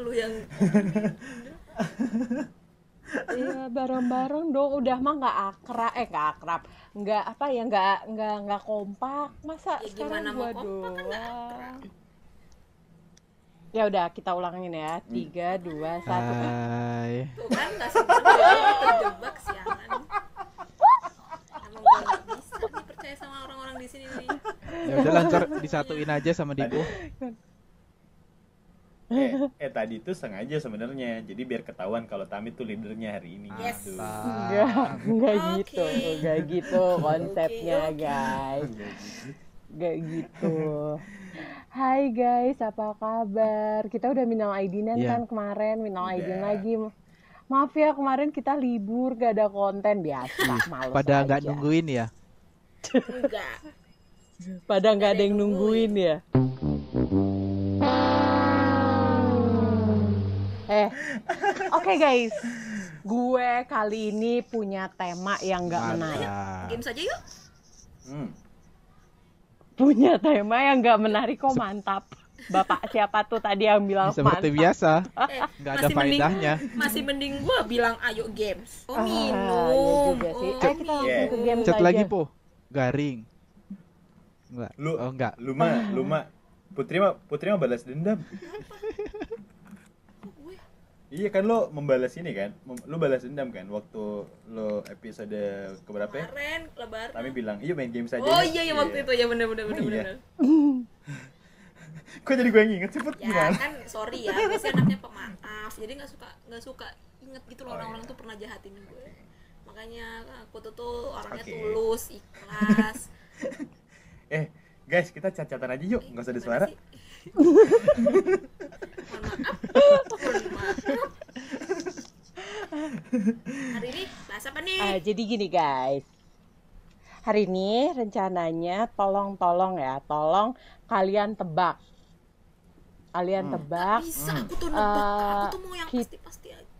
lu yang Iya bareng-bareng dong. Udah mah nggak akrab. Eh nggak akrab. Nggak apa ya nggak nggak nggak kompak. Masa Ya, sekarang gimana gua mau kompak? Kan doang. ya udah kita ulangin ya. Tiga dua satu. Hai. tuh kan nggak sebenarnya terjebak siangan emang gue nggak bisa nih percaya sama orang-orang di sini nih. Ya udah lancar disatuin aja sama Dipo. Eh, eh tadi itu sengaja sebenarnya jadi biar ketahuan kalau Tami tuh leadernya hari ini Yes. gitu. Enggak, enggak Oke. gitu, enggak gitu konsepnya oke. guys, Enggak gitu. enggak gitu. Hai guys, apa kabar? Kita udah minal aidinan Iya. kan kemarin, minal Udah. aidin lagi. Maaf ya kemarin kita libur, gak ada konten biasa, males Pada nggak nungguin ya? enggak Pada nggak ada yang nungguin ya. Eh, oke guys, gue kali ini punya tema yang nggak menarik. Game saja yuk Hmm. punya tema yang nggak menarik kok mantap. Bapak siapa tuh tadi yang bilang Seperti mantap? biasa, eh, nggak ada masih mending- faedahnya. masih mending gua bilang ayo games oh Ah, iya minum juga sih. oh, Eh, kita langsung Yeah. ke game Chat aja. lagi po, garing. Enggak. Lu Oh enggak. lu mah lu mah Putri mah Putri mah balas dendam. Iya kan lo membalas ini kan? Mem- Lu balas dendam kan waktu lo episode keberapa ya? kemarin lebaran Kami bilang, "Iya main game saja." oh yuk." iya ya waktu itu ya bener bener bener Iya. bener Kok jadi gue yang inget sih Put? ya Gimana? kan sorry ya gue sih anaknya pemaaf jadi nggak suka nggak suka inget gitu loh Oh, orang-orang iya. tuh pernah jahatin gue makanya aku tuh tuh orangnya Oke. tulus ikhlas Eh, guys, kita cat-catan aja yuk, nggak usah ada suara. sih? mohon maaf mohon maaf hari ini bahas apa nih Ah, jadi gini guys, hari ini rencananya tolong-tolong ya, tolong kalian tebak, kalian Hmm. tebak. bisa aku tuh nebak Eh, aku tuh mau yang hit- pasti pasti aja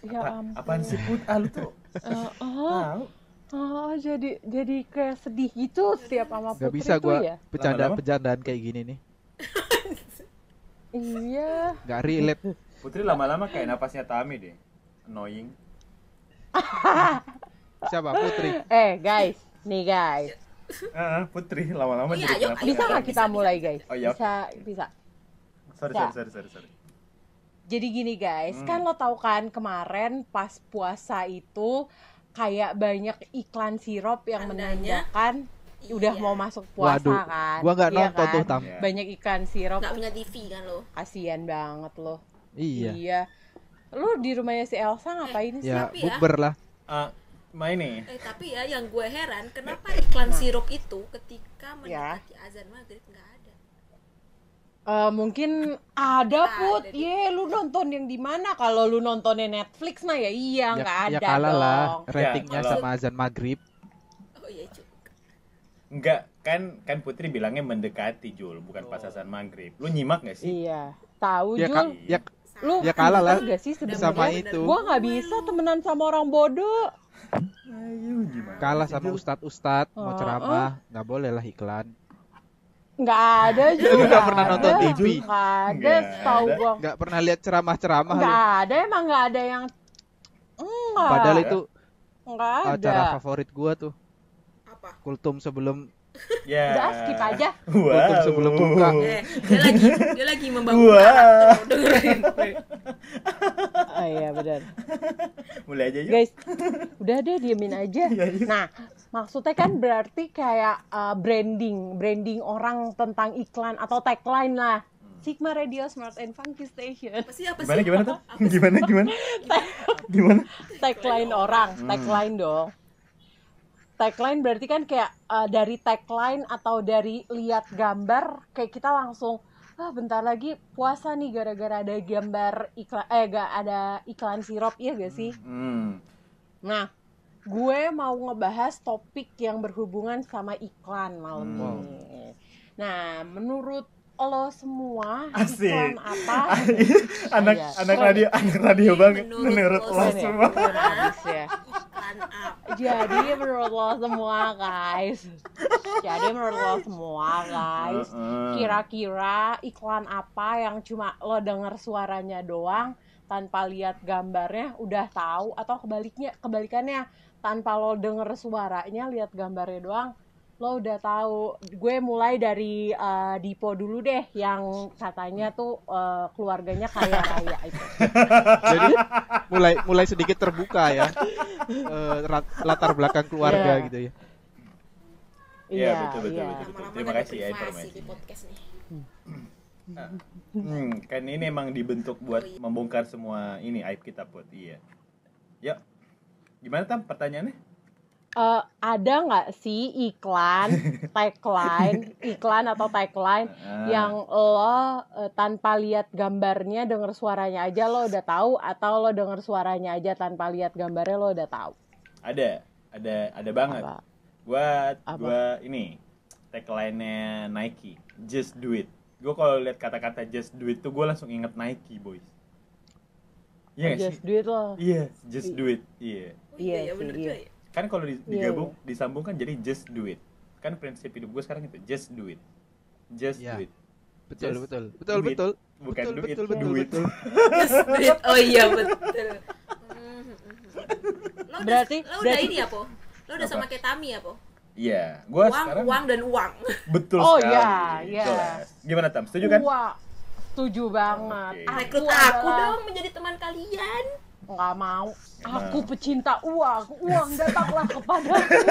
Ya Apa, ampun. apaan sih Put? Ah, lu tuh Eh, oh, oh, jadi jadi kayak sedih gitu setiap sama Gak Putri bisa gua ya. bercanda-bercandaan kayak gini nih. Iya. Nggak relate. Putri lama-lama kayak napasnya Tami deh. Annoying. Siapa Putri? Eh guys, nih guys, Ah, Putri lama-lama Oh, iya, jadi ayo, kenapa? bisa nggak kita bisa, mulai guys? Oh, iya. Bisa, bisa. Sorry, Ya. sorry, sorry, sorry, sorry. Jadi gini guys, Hmm. kan lo tau kan kemarin pas puasa itu kayak banyak iklan sirup yang Tandanya, menandakan udah iya. mau masuk puasa Waduh, kan. gua nggak Iya nonton kan? tuh tam. Iya. Banyak iklan sirup, nggak punya TV kan lo kasihan banget lo. Iya. Lu di rumahnya si Elsa ngapain sih? Ya, Tapi ya. bukber lah. Ah, main nih. eh tapi ya yang gue heran kenapa iklan sirup itu ketika Ya. mendekati azan maghrib nggak ada Eh, mungkin ada put, ye lu nonton yang di mana? Kalau lu nontonnya Netflix mah ya iya Ya, nggak ya ada kalah dong. lah ratingnya kalau- sama azan maghrib. oh iya Enggak, kan kan Putri bilangnya mendekati Jul, bukan pas Oh. azan maghrib. Lu nyimak gak sih? Iya, tahu Ya, Jul. ya Lu Ya kalah lah. gak sih Udah Sama itu. Gua nggak bisa temenan sama orang bodoh. Ayo gimana? kalah sama Jul? ustadz-ustadz mau Oh, ceramah nggak boleh lah iklan. Nggak ada Jul. Lu nggak pernah ada. nonton TV? Nggak ada, ada. gua. Nggak pernah lihat ceramah-ceramah. Nggak ada, emang nggak ada yang. Enggak. Padahal Ada. itu nggak ada. acara favorit gua tuh. Apa Kultum sebelum Ya. Udah skip aja. Wow. Kultum sebelum buka. eh dia lagi dia lagi membangun Wah. karakter dengerin Oh iya benar. Mulai aja yuk. Guys, udah deh diemin aja. Iya, iya. Nah, maksudnya kan berarti kayak uh, branding, branding orang tentang iklan atau tagline lah. Sigma Radio Smart and Funky Station. apa sih apa Gimana sih gimana tuh? Apa sih? Gimana gimana? Gimana? Tagline orang, Hmm. tagline dong. Tagline berarti kan kayak uh, dari tagline atau dari lihat gambar kayak kita langsung ah bentar lagi puasa nih gara-gara ada gambar iklan eh gak ada iklan sirup iya gak sih? Hmm. Nah, gue mau ngebahas topik yang berhubungan sama iklan malam Hmm. ini. Nah, menurut lo semua Asik. iklan apa? anak Iya. anak Keren. radio anak radio banget Menurut menurut lo lo semua. Ya. jadi menurut lo semua guys jadi menurut lo semua guys kira-kira iklan apa yang cuma lo denger suaranya doang tanpa lihat gambarnya udah tahu atau kebaliknya kebalikannya tanpa lo denger suaranya lihat gambarnya doang lo udah tahu gue mulai dari eh, Dipo dulu deh yang katanya tuh eh, keluarganya kaya raya itu Jadi mulai mulai sedikit terbuka ya. Rat- latar belakang keluarga Iya. gitu ya. Iya, betul, betul, iya. betul. Lama-lama Terima kasih ya informasinya. di podcast nih. Hmm, kan ini emang dibentuk buat membongkar semua ini aib kita put. Iya. Yuk. Gimana tam pertanyaannya? Eh, ada nggak sih iklan tagline iklan atau tagline yang lo eh, tanpa lihat gambarnya denger suaranya aja lo udah tahu atau lo denger suaranya aja tanpa lihat gambarnya lo udah tahu Ada, ada, ada banget. Apa? Gua, Apa? gua ini tagline-nya Nike, just do it. Gua kalau lihat kata-kata just do it tuh gua langsung inget Nike, boys. Iya nggak just sih? do it lo Iya, just do it. Iya. Oh, iya, sih, bener iya. juga ya. Kan kalau di- Iya, digabung, disambungkan jadi just do it. Kan prinsip hidup gue sekarang itu just do it. Just Iya. do it. Betul, Just betul. Betul, do it. betul. Bukan betul, do it, betul, do betul, it. Just do it. Oh iya betul. Lo udah, Berarti- lo udah berarti- ini ya po? Lo udah Apa? sama kayak Tami ya po? Iya, gua Uang, sekarang uang dan uang. betul Oh, sekali. iya, iya. Jelas. Gimana Tam? Setuju kan? Wah, setuju banget Oke. Aku Rekrut aku dong menjadi teman kalian. Nggak mau Emang. aku pecinta uang uang datanglah kepadaku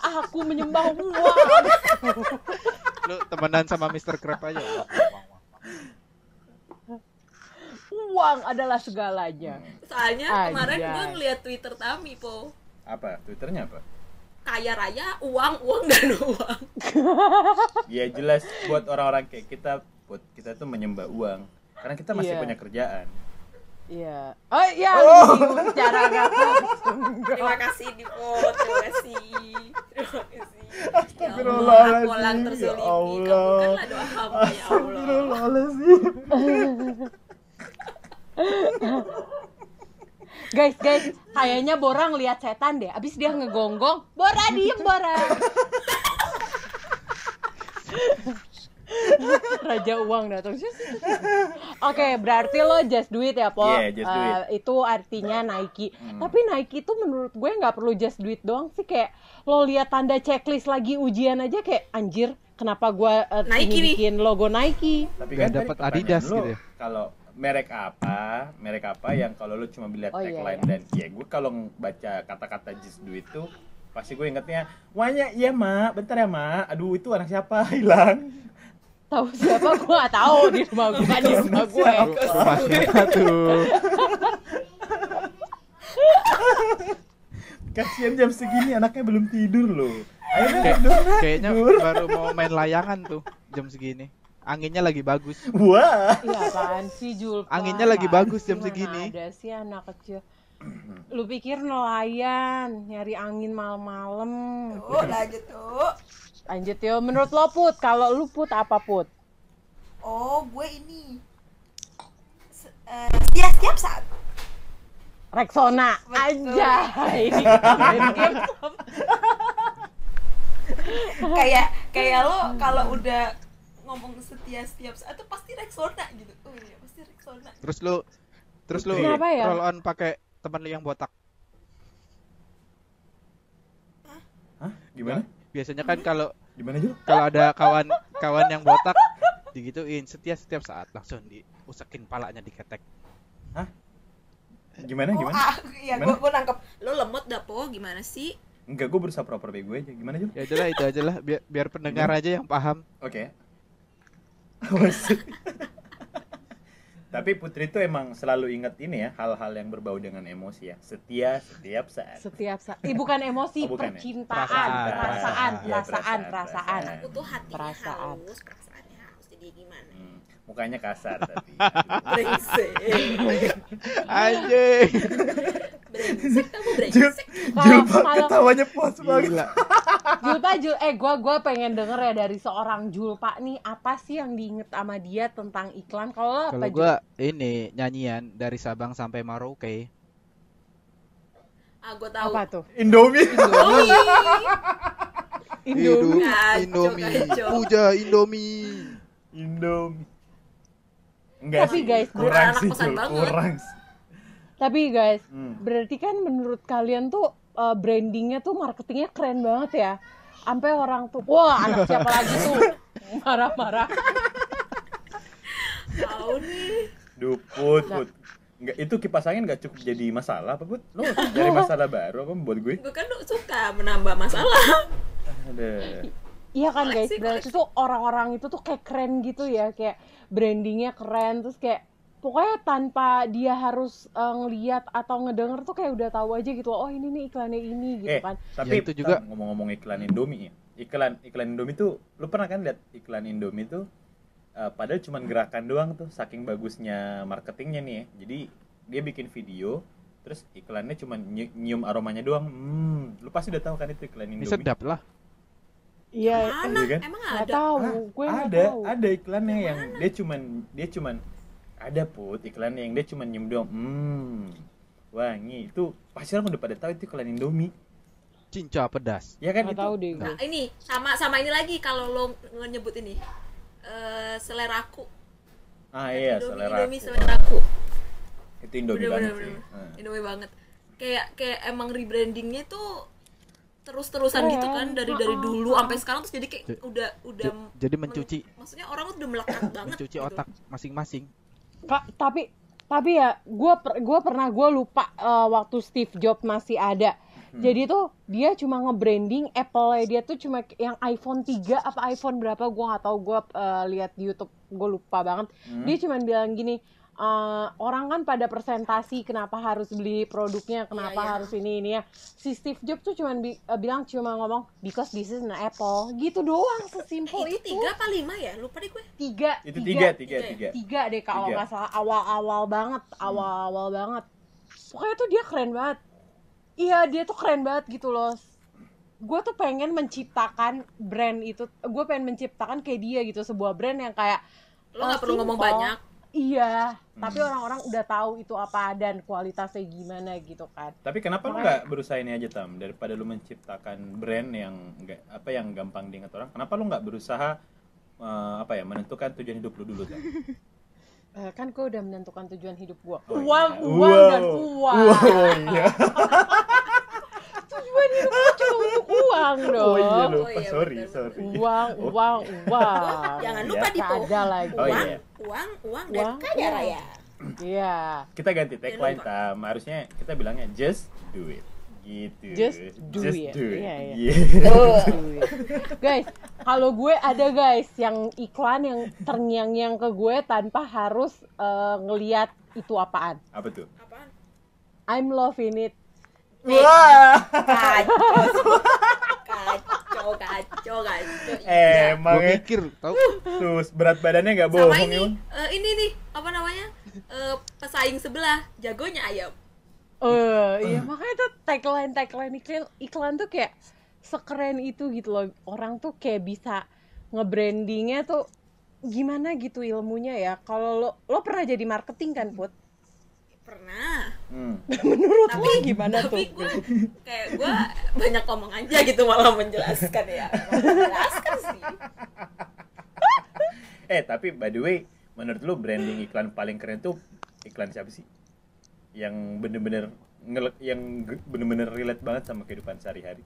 aku menyembah uang Lu temenan sama Mr. Crab aja. uang adalah segalanya Soalnya kemarin Anjay. gue ngeliat Twitter Tami po. Apa? Twitternya apa? Kaya raya, uang, uang dan uang. Ya jelas buat orang-orang kayak kita, buat kita tuh menyembah uang. Karena kita masih Iya. punya kerjaan. Iya oh iya Oh. langsung Terima kasih Dipo, terima kasih. Terima kasih. Ya Allah, Astagfirullahaladzim, ya. Allah. Kabulkanlah doa hamba ya Allah. guys guys kayaknya Bora ngeliat setan deh abis dia ngegonggong Bora diem Bora Raja uang datang Oke, berarti lo just do it ya, Po. Iya, just do it. Eh, itu artinya Nike. Hmm. Tapi Nike itu menurut gue nggak perlu just do it doang sih kayak lo lihat tanda checklist lagi ujian aja kayak anjir, kenapa gue eh, Nike bikin logo Nike? Tapi Nggak kan dapet tadi Adidas pertanyaan gitu lo, ya? Kalau merek apa, merek apa yang kalau lu cuma lihat Oh, iya, tagline iya. dan ya gue kalau baca kata-kata just do it tuh pasti gue ingetnya, wahnya iya mak, bentar ya mak, aduh itu anak siapa hilang. Tahu siapa gue nggak tahu di rumah gue di rumah gue. Ru- Rumah siapa tuh? Kasihan jam segini anaknya belum tidur loh. Ayo Kayak- tidur Nak, Kayaknya tidur. baru mau main layangan tuh jam segini. Anginnya lagi bagus. Wah. Iya apaan sih Julpa? Anginnya lagi bagus jam segini. Ada sih anak kecil. Lu pikir nelayan nyari angin malam-malam? Oh, lanjut tuh. Lanjut yo, menurut lo Put, kalau lu Put apa Put? Oh, gue ini. Eh, Setia setiap saat. Rexona aja. Ini kita main game. kayak kayak lo kalau udah ngomong setia setiap saat tuh pasti Rexona gitu. Oh iya, pasti Rexona. Terus lu terus lu Kenapa ya? roll on pakai teman lu yang botak. Hah? Gimana? Biasanya kan kalau Gimana Jul? kalau ada kawan kawan yang botak digituin setia setiap saat langsung diusakin palanya diketek. Gimana? Oh, Gimana? ah, iya, Gimana? gue gue nangkep. Lo lemot dah po, gimana sih? Enggak, gue berusaha proper bego aja. Gimana Jul? Ya udahlah itu aja lah biar biar pendengar aja yang paham. Oke. Awas. Tapi Putri tuh emang selalu inget ini ya, hal-hal yang berbau dengan emosi ya. Setia setiap saat. Setiap saat. Ih bukan emosi, Oh, bukan ya? percintaan, Perasaan. perasaan, Perasaan. Perasaan, perasaan, perasaan. perasaan. Aku tuh hatinya Perasaan. halus, perasaannya halus. Jadi gimana? Hmm, mukanya kasar tapi. Brengsek. Anjing. brengsek kamu Jul, brengsek. Kalau- Jul, Pak, kalau- ketawanya puas banget. Julpa, Jul, eh gua gua pengen denger ya dari seorang Julpa nih apa sih yang diinget sama dia tentang iklan? Kalau apa Kalau Jul? gua ini nyanyian dari Sabang sampai Merauke. Ah, gue tahu. Apa tuh? Indomie. Indomie. Indomie. Indomie, puja Indomie. Indomie. Enggak Tapi sih, guys, kurang anak sih, Cul. banget. kurang. Tapi guys, Hmm. berarti kan menurut kalian tuh uh, brandingnya tuh marketingnya keren banget ya. Sampai orang tuh, wah anak siapa lagi tuh marah-marah. Tahu nih. Duh, put, Nah. put. Enggak, itu kipas angin enggak cukup jadi masalah apa, Put? Lu cari masalah baru apa buat gue? Gue kan suka menambah masalah. Ada. Iya kan guys, berarti tuh orang-orang itu tuh kayak keren gitu ya, kayak brandingnya keren, terus kayak pokoknya tanpa dia harus uh, ngeliat atau ngedenger tuh kayak udah tahu aja gitu, oh ini nih iklannya ini gitu Eh, kan. tapi Ya, itu juga- ngomong-ngomong iklan Indomie ya. Iklan iklan Indomie tuh lu pernah kan lihat iklan Indomie tuh eh, padahal cuman gerakan doang tuh saking bagusnya marketingnya nih ya. Jadi dia bikin video terus iklannya cuman nyi- nyium aromanya doang. Hmm, lu pasti udah tahu kan itu iklan Ini Indomie. sedap lah. Iya, Mana? Iya kan? Emang nggak ada? tahu, Ah, gue ada, tahu. ada iklannya yang dia cuman dia cuman ada put iklannya yang dia cuman nyium doang. Hmm. Wangi itu pasti orang udah pada tahu itu iklan Indomie. Cinca pedas. Ya kan Nggak itu. tahu deh gue. Nah, ini sama sama ini lagi kalau lo nyebut ini. Eh seleraku. Ah iya, Indomie, selera. Indomie aku. seleraku. Itu Indomie Bener, banget bener, sih. bener. Ah. Indomie banget. Kayak kayak emang rebrandingnya tuh terus-terusan gitu kan dari dari dulu sampai sekarang terus jadi kayak udah udah jadi mencuci maksudnya orang udah melekat banget mencuci gitu. otak masing-masing. Kak, tapi tapi ya gue gue pernah gue lupa eh, waktu Steve Jobs masih ada. Hmm. Jadi tuh dia cuma nge-branding Apple dia tuh cuma yang iPhone 3 apa iPhone berapa gue nggak tahu gue eh, lihat di YouTube gue lupa banget. Hmm. Dia cuma bilang gini eh, orang kan pada presentasi kenapa harus beli produknya kenapa Iya, iya. harus ini ini ya. Si Steve Jobs tuh cuma bilang cuma ngomong because this is an Apple. Gitu doang sesimpel Eh, itu itu. tiga apa lima ya? Lupa deh gue. Tiga Itu tiga, tiga, Tiga ya? tiga. tiga deh kalau Tiga. nggak salah. Awal-awal banget awal-awal banget. Pokoknya tuh dia keren banget. Iya dia tuh keren banget gitu loh. Gue tuh pengen menciptakan brand itu gue pengen menciptakan kayak dia gitu sebuah brand yang kayak lo nggak Oh, perlu ngomong simple. banyak iya tapi Hmm. orang-orang udah tahu itu apa dan kualitasnya gimana gitu kan Tapi kenapa lu Makanya- nggak berusaha ini aja tam daripada lu menciptakan brand yang enggak apa yang gampang diingat orang? Kenapa lu nggak berusaha eh, apa ya menentukan tujuan hidup lu dulu tam? Eh, kan gue udah menentukan tujuan hidup gue Oh, uang iya. uang dan Wow. uang Wow, iya. tujuan hidup gue cuma untuk uang dong Oh iya lupa, Oh, iya, sorry, bener, sorry. uang uang uang jangan Iya. lupa di Nggak ada lagi Oh, uang iya. Uang uang dan Uang, kaya uang. raya iya Kita ganti tagline tam. Harusnya kita bilangnya just do it. Gitu. Just do it. do it. Iya, iya. Yeah. guys kalau gue ada guys yang iklan yang terngiang-ngiang ke gue tanpa harus eh, ngeliat itu apaan Apa tuh? apaan I'm loving it Wah. kacau kacau kacau kacau iya. Emang Gue ya. mikir, tahu? Tuh berat badannya nggak sama bohong ini emang. eh, ini nih apa namanya Eh, pesaing sebelah jagonya ayam eh iya makanya tuh tagline tagline iklan iklan tuh kayak sekeren itu gitu loh orang tuh kayak bisa ngebrandingnya tuh gimana gitu ilmunya ya kalau lo lo pernah jadi marketing kan put pernah Hmm. menurut Tapi- lo gimana tapi tuh gue kayak gue banyak ngomong aja gitu malah menjelaskan ya menjelaskan sih Eh tapi by the way, menurut lu branding iklan paling keren tuh iklan siapa sih? Yang bener-bener yang bener-bener relate banget sama kehidupan sehari-hari.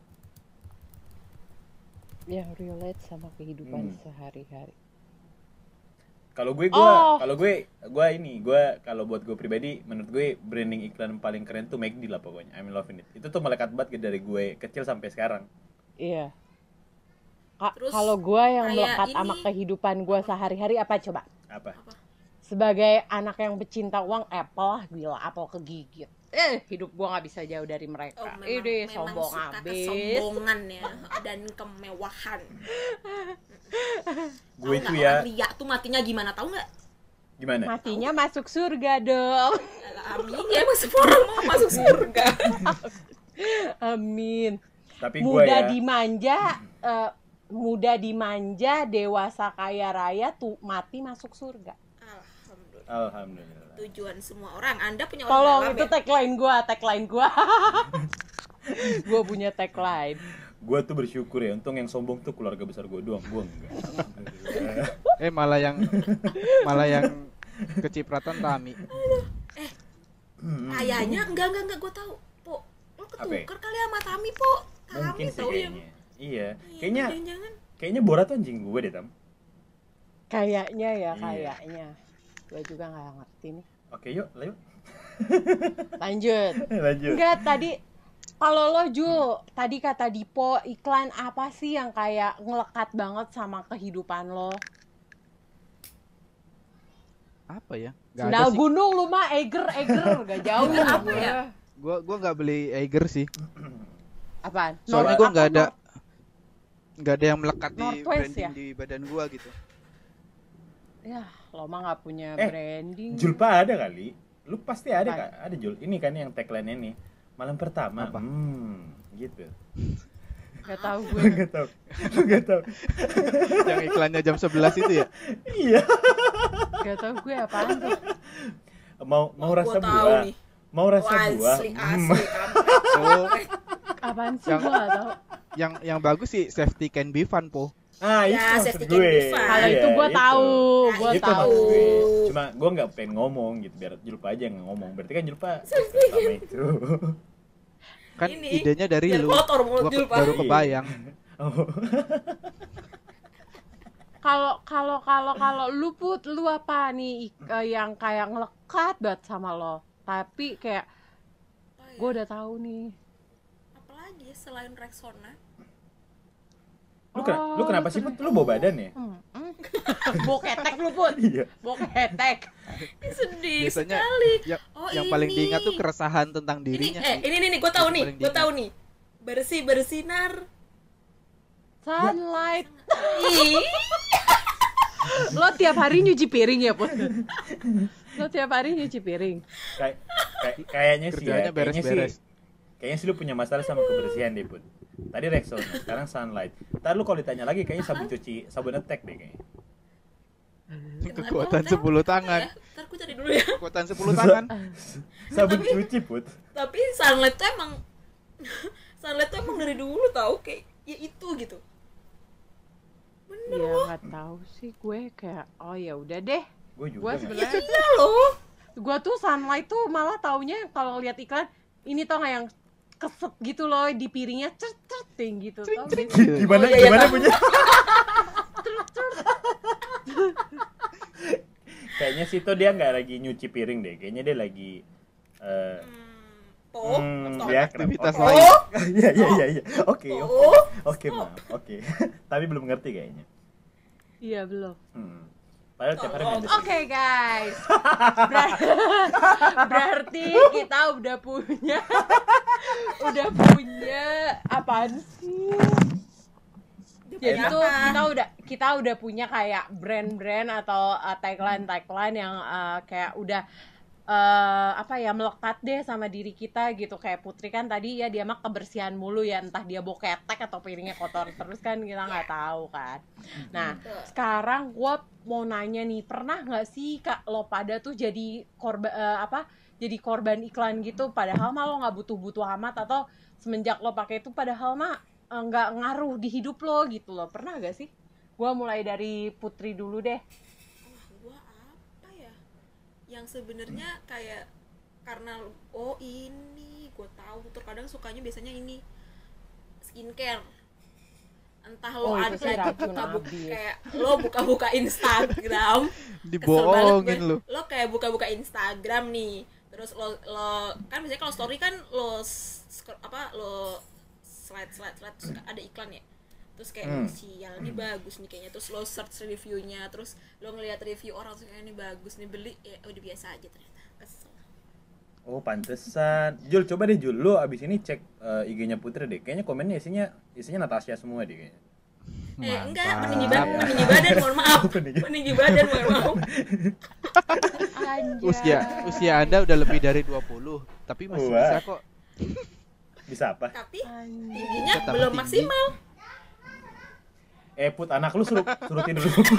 yang relate sama kehidupan Hmm. sehari-hari Kalau gue gua Oh. kalau gue gua ini, gua kalau buat gue pribadi menurut gue branding iklan paling keren tuh McD lah pokoknya. I'm loving it. Itu tuh melekat banget dari gue kecil sampai sekarang. Iya. Ka- Terus kalau gue yang melekat sama ini- kehidupan gue sehari-hari apa coba? Apa? Sebagai anak yang pecinta uang, Apple lah gila, Apple kegigit. Eh, hidup gue nggak bisa jauh dari mereka. Oh, memang, Ini memang sombong suka abis. kesombongan ya dan kemewahan. Gue itu ya ria tuh matinya gimana tahu nggak? gimana? Matinya masuk surga dong. Amin ya semua orang mau masuk surga. Amin. Tapi gue Muda ya dimanja, eh, muda dimanja, dewasa kaya raya tuh mati masuk surga. alhamdulillah Alhamdulillah. Tujuan semua orang anda punya orang Tolong dalam itu ya? tagline gua, tagline gua. gua punya tagline. Gua tuh bersyukur ya, untung yang sombong tuh keluarga besar gua doang, gua enggak. Eh malah yang malah yang kecipratan Tami. Hmm. kayaknya enggak enggak enggak gue tahu po lo ketukar kali sama Tami po Tami tahu yang. Iya, Iya, kayaknya jangan-jangan kayaknya Bora tuh anjing gue deh, Tam. Kayaknya ya, Iya. kayaknya. Gua juga nggak ngerti nih. Oke, yuk, yuk. Lanjut. Lanjut. Enggak tadi kalau lo Jul, tadi kata Dipo iklan apa sih yang kayak ngelekat banget sama kehidupan lo? Apa ya? Gak ada Sendal sih. gunung lu mah Eger Eger gak jauh Eger apa gue. ya? Gua gua nggak beli Eiger sih. Apaan? Soalnya Nor- gua nggak ada nggak ada yang melekat di Northwest branding ya? di badan gua gitu. Ya, lo mah gak punya Eh, branding. Julpa ada kali. Lu pasti ada Apa? kak? Ada Jul. Ini kan yang tagline ini. Malam pertama. Apa? Hmm, gitu. Gak tau gue. Gak tau. Gak tau. yang iklannya jam 11 itu ya. Iya. Gak tau gue apaan tuh. Mau mau Gua rasa buah. nih. Mau rasa Wah, buah. asli Hmm. asli. Oh, Apaan sih Yang- gue gak tau. yang yang bagus sih safety can be fun po. Ah, itu Ya, safety gue. Kalau Iya, itu gue itu. tahu, Nah, gue itu tahu. gue. Cuma gue nggak pengen ngomong gitu biar Julpa aja yang ngomong. Berarti kan Julpa pertama itu. Kan Ini, idenya dari lu. mulut Gua ke- baru kebayang. Oh. Kalau kalau kalau kalau lu put lu apa nih yang kayak ngelekat banget sama lo. Tapi kayak Oh, iya. gue udah tahu nih. apalagi selain Rexona Lu, kena- lu Oh, kenapa sih Put? Lu bawa badan ya? Hmm, hmm. Boketek lu put. Iya. Boketek. Ini sedih Biasanya sekali yang, oh yang paling ini. diingat tuh keresahan tentang ini dirinya eh sih. ini nih gue tahu nih paling gue tahu diingat. nih bersih bersinar Sunlight. Lo tiap hari nyuci piring ya put. Lo tiap hari nyuci piring. Kay- kay- kayaknya sih ya, kayaknya sih beres-beres. kayaknya sih lu punya masalah sama kebersihan deh Put tadi Rexona sekarang Sunlight. Ntar lu kalau ditanya lagi kayaknya sabun cuci sabun attack deh kayaknya. Kekuatan 10 tangan. ya, ntar gue cari dulu ya. Kekuatan 10 tangan. sabun Tapi- cuci Put. tapi sunlight tuh emang sunlight tuh emang dari dulu tahu kayak ya itu gitu. Bener Ya loh. nggak tahu sih gue kayak oh ya udah deh. gue juga Gue sebenarnya iya loh. gue tuh sunlight tuh malah taunya kalau lihat iklan ini tau nggak yang keset gitu loh di piringnya cert certing gitu sih? gimana Oh, iya, iya, gimana tahu. punya kayaknya sih tuh dia nggak lagi nyuci piring deh kayaknya dia lagi eh hmm, po hmm, stop. ya Aktivitas lain. oh Iya iya iya iya. Oke oke. oh Oke maaf. Oke. Tapi belum ngerti kayaknya. iya belum Hmm. Padahal tiap hari main Sims. oke guys. Ber- berarti kita udah punya udah punya apaan sih? Jadi tuh kita udah kita udah punya kayak brand-brand atau uh, tagline-tagline yang uh, kayak udah uh, apa ya melekat deh sama diri kita gitu. Kayak Putri kan tadi ya dia mah kebersihan mulu ya. Entah dia boketek atau piringnya kotor terus kan kita nggak tahu kan. Nah Betul. sekarang gua mau nanya nih pernah nggak sih kak lo pada tuh jadi korban eh, apa jadi korban iklan gitu? Padahal mah lo nggak butuh-butuh amat atau semenjak lo pakai itu padahal mah eh, nggak ngaruh di hidup lo gitu loh. Pernah gak sih? Gua mulai dari Putri dulu deh wah gua apa ya yang sebenarnya kayak karena oh ini gue tahu. Terkadang sukanya biasanya ini skincare. Entah lo Oh, ada buka buka abis. kayak lo buka-buka Instagram. Kesel Dibohongin gue. lo kayak buka-buka Instagram nih. Terus lo lo kan biasanya kalau story kan lo apa lo slide slide slide ada iklan ya terus kayak Hmm. oh, sial ini bagus nih kayaknya terus lo search reviewnya terus lo ngeliat review orang terus kayak ini bagus nih beli ya udah biasa aja ternyata kesel Oh pantesan. Jul coba deh Jul, lu abis ini cek eh, IG-nya Putri deh. Kayaknya komennya isinya isinya Natasha semua deh kayaknya. eh enggak peninggi badan peninggi badan mohon maaf Peninggi. peninggi badan mohon maaf Anjay. Usia usia Anda udah lebih dari 20, tapi masih Wah. bisa kok. Bisa apa? tapi tingginya Tetap belum tinggi. maksimal Eh Put, anak lu suruh suruh tidur dulu.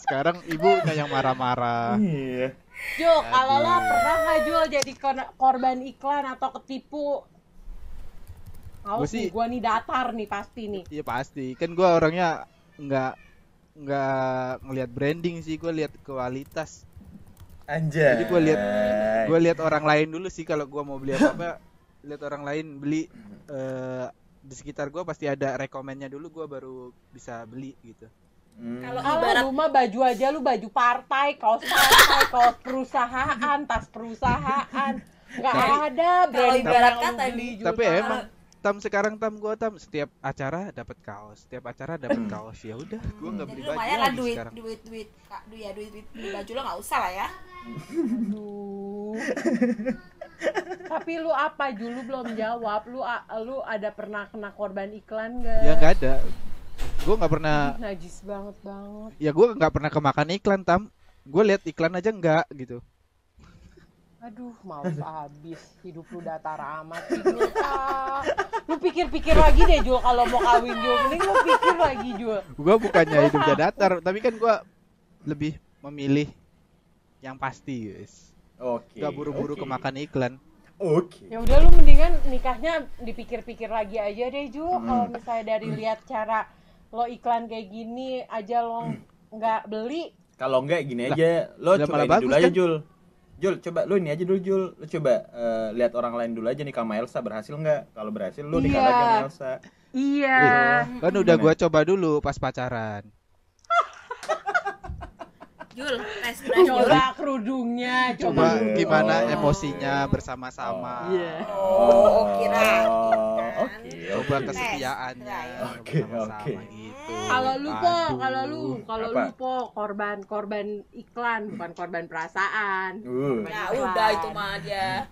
sekarang ibunya yang marah-marah Iya. Jul, kalau lo pernah nggak Jul jadi kor- korban iklan atau ketipu? Awas sih- nih, gua nih datar nih pasti nih. Iya pasti. Kan gua orangnya nggak nggak ngelihat branding sih, gua lihat kualitas. Anjay. Jadi gua lihat Gua lihat orang lain dulu sih kalau gua mau beli apa-apa, lihat orang lain beli eh, di sekitar gua pasti ada rekomennya dulu gua baru bisa beli gitu. Hmm. Kalau ibarat lu mah baju aja lu baju partai, kaos partai, kaos perusahaan, tas perusahaan. Nggak ada brand ibarat lu kata beli. Tapi emang tam sekarang tam gua tam setiap acara dapat kaos, setiap acara dapat Hmm. kaos ya udah, gua nggak jadi beli baju lumayan lah lagi duit sekarang. duit duit kak duit ya duit, duit beli baju lo nggak usah lah ya Aduh. Tapi lu apa Jul? Lu belum jawab. Lu a- lu ada pernah kena korban iklan gak? Ya nggak ada. Gua nggak pernah Najis banget banget. ya gua nggak pernah kemakan iklan tam. Gue lihat iklan aja nggak gitu. Aduh, males habis. Hidup lu datar amat sih, Jul. Ah. Lu pikir-pikir lagi deh, Jul, kalau mau kawin, Jul. Mending lu pikir lagi, Jul. Gua bukannya hidupnya datar, tapi kan gua lebih memilih yang pasti, guys. Oke. Gak buru-buru oke. kemakan iklan. Oke. Ya udah lu mendingan nikahnya dipikir-pikir lagi aja deh, Jul. Hmm. Kalau misalnya dari lihat cara lo iklan kayak gini aja lo nggak beli, Kalau enggak gini aja, lo lah coba ini bagus dulu aja kan? Jul. Jul, coba lo ini aja dulu Jul. Lo coba eh, lihat orang lain dulu aja nikah sama Elsa berhasil nggak? Kalau berhasil lo nikah Iya. lagi sama Elsa. Iya. Kan udah Gimana? gua coba dulu pas pacaran. Jul tes drive Jul Coba kerudungnya, coba. Coba Iya. gimana Oh. emosinya bersama-sama. Iya. oh kirain kan. Oke. Coba kesetiaannya. Oke, oke. gitu. Kalau lu po, kalau lu, kalau lu po korban korban iklan bukan korban perasaan. Uh, ya udah itu mah dia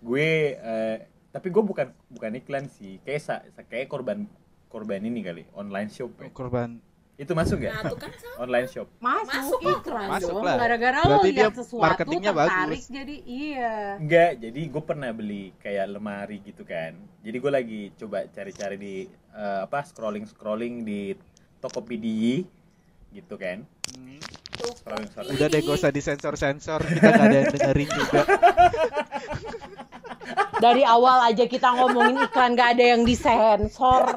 gue eh, tapi gue bukan bukan iklan sih. Kayak kayak korban korban ini kali, online shop. ya. korban Itu masuk nah nggak? tuh kan sama Online shop. Masuk, Masuk iklan Masuk dong. lah. Gara-gara lo lihat sesuatu marketingnya tertarik bagus. jadi iya. Enggak, jadi gue pernah beli kayak lemari gitu kan. Jadi gue lagi coba cari-cari di eh, apa scrolling scrolling di Tokopedia gitu kan. Hmm. Scrolling scrolling. Udah deh gak usah disensor-sensor Kita gak ada yang dengerin juga Dari awal aja kita ngomongin iklan gak ada yang disensor.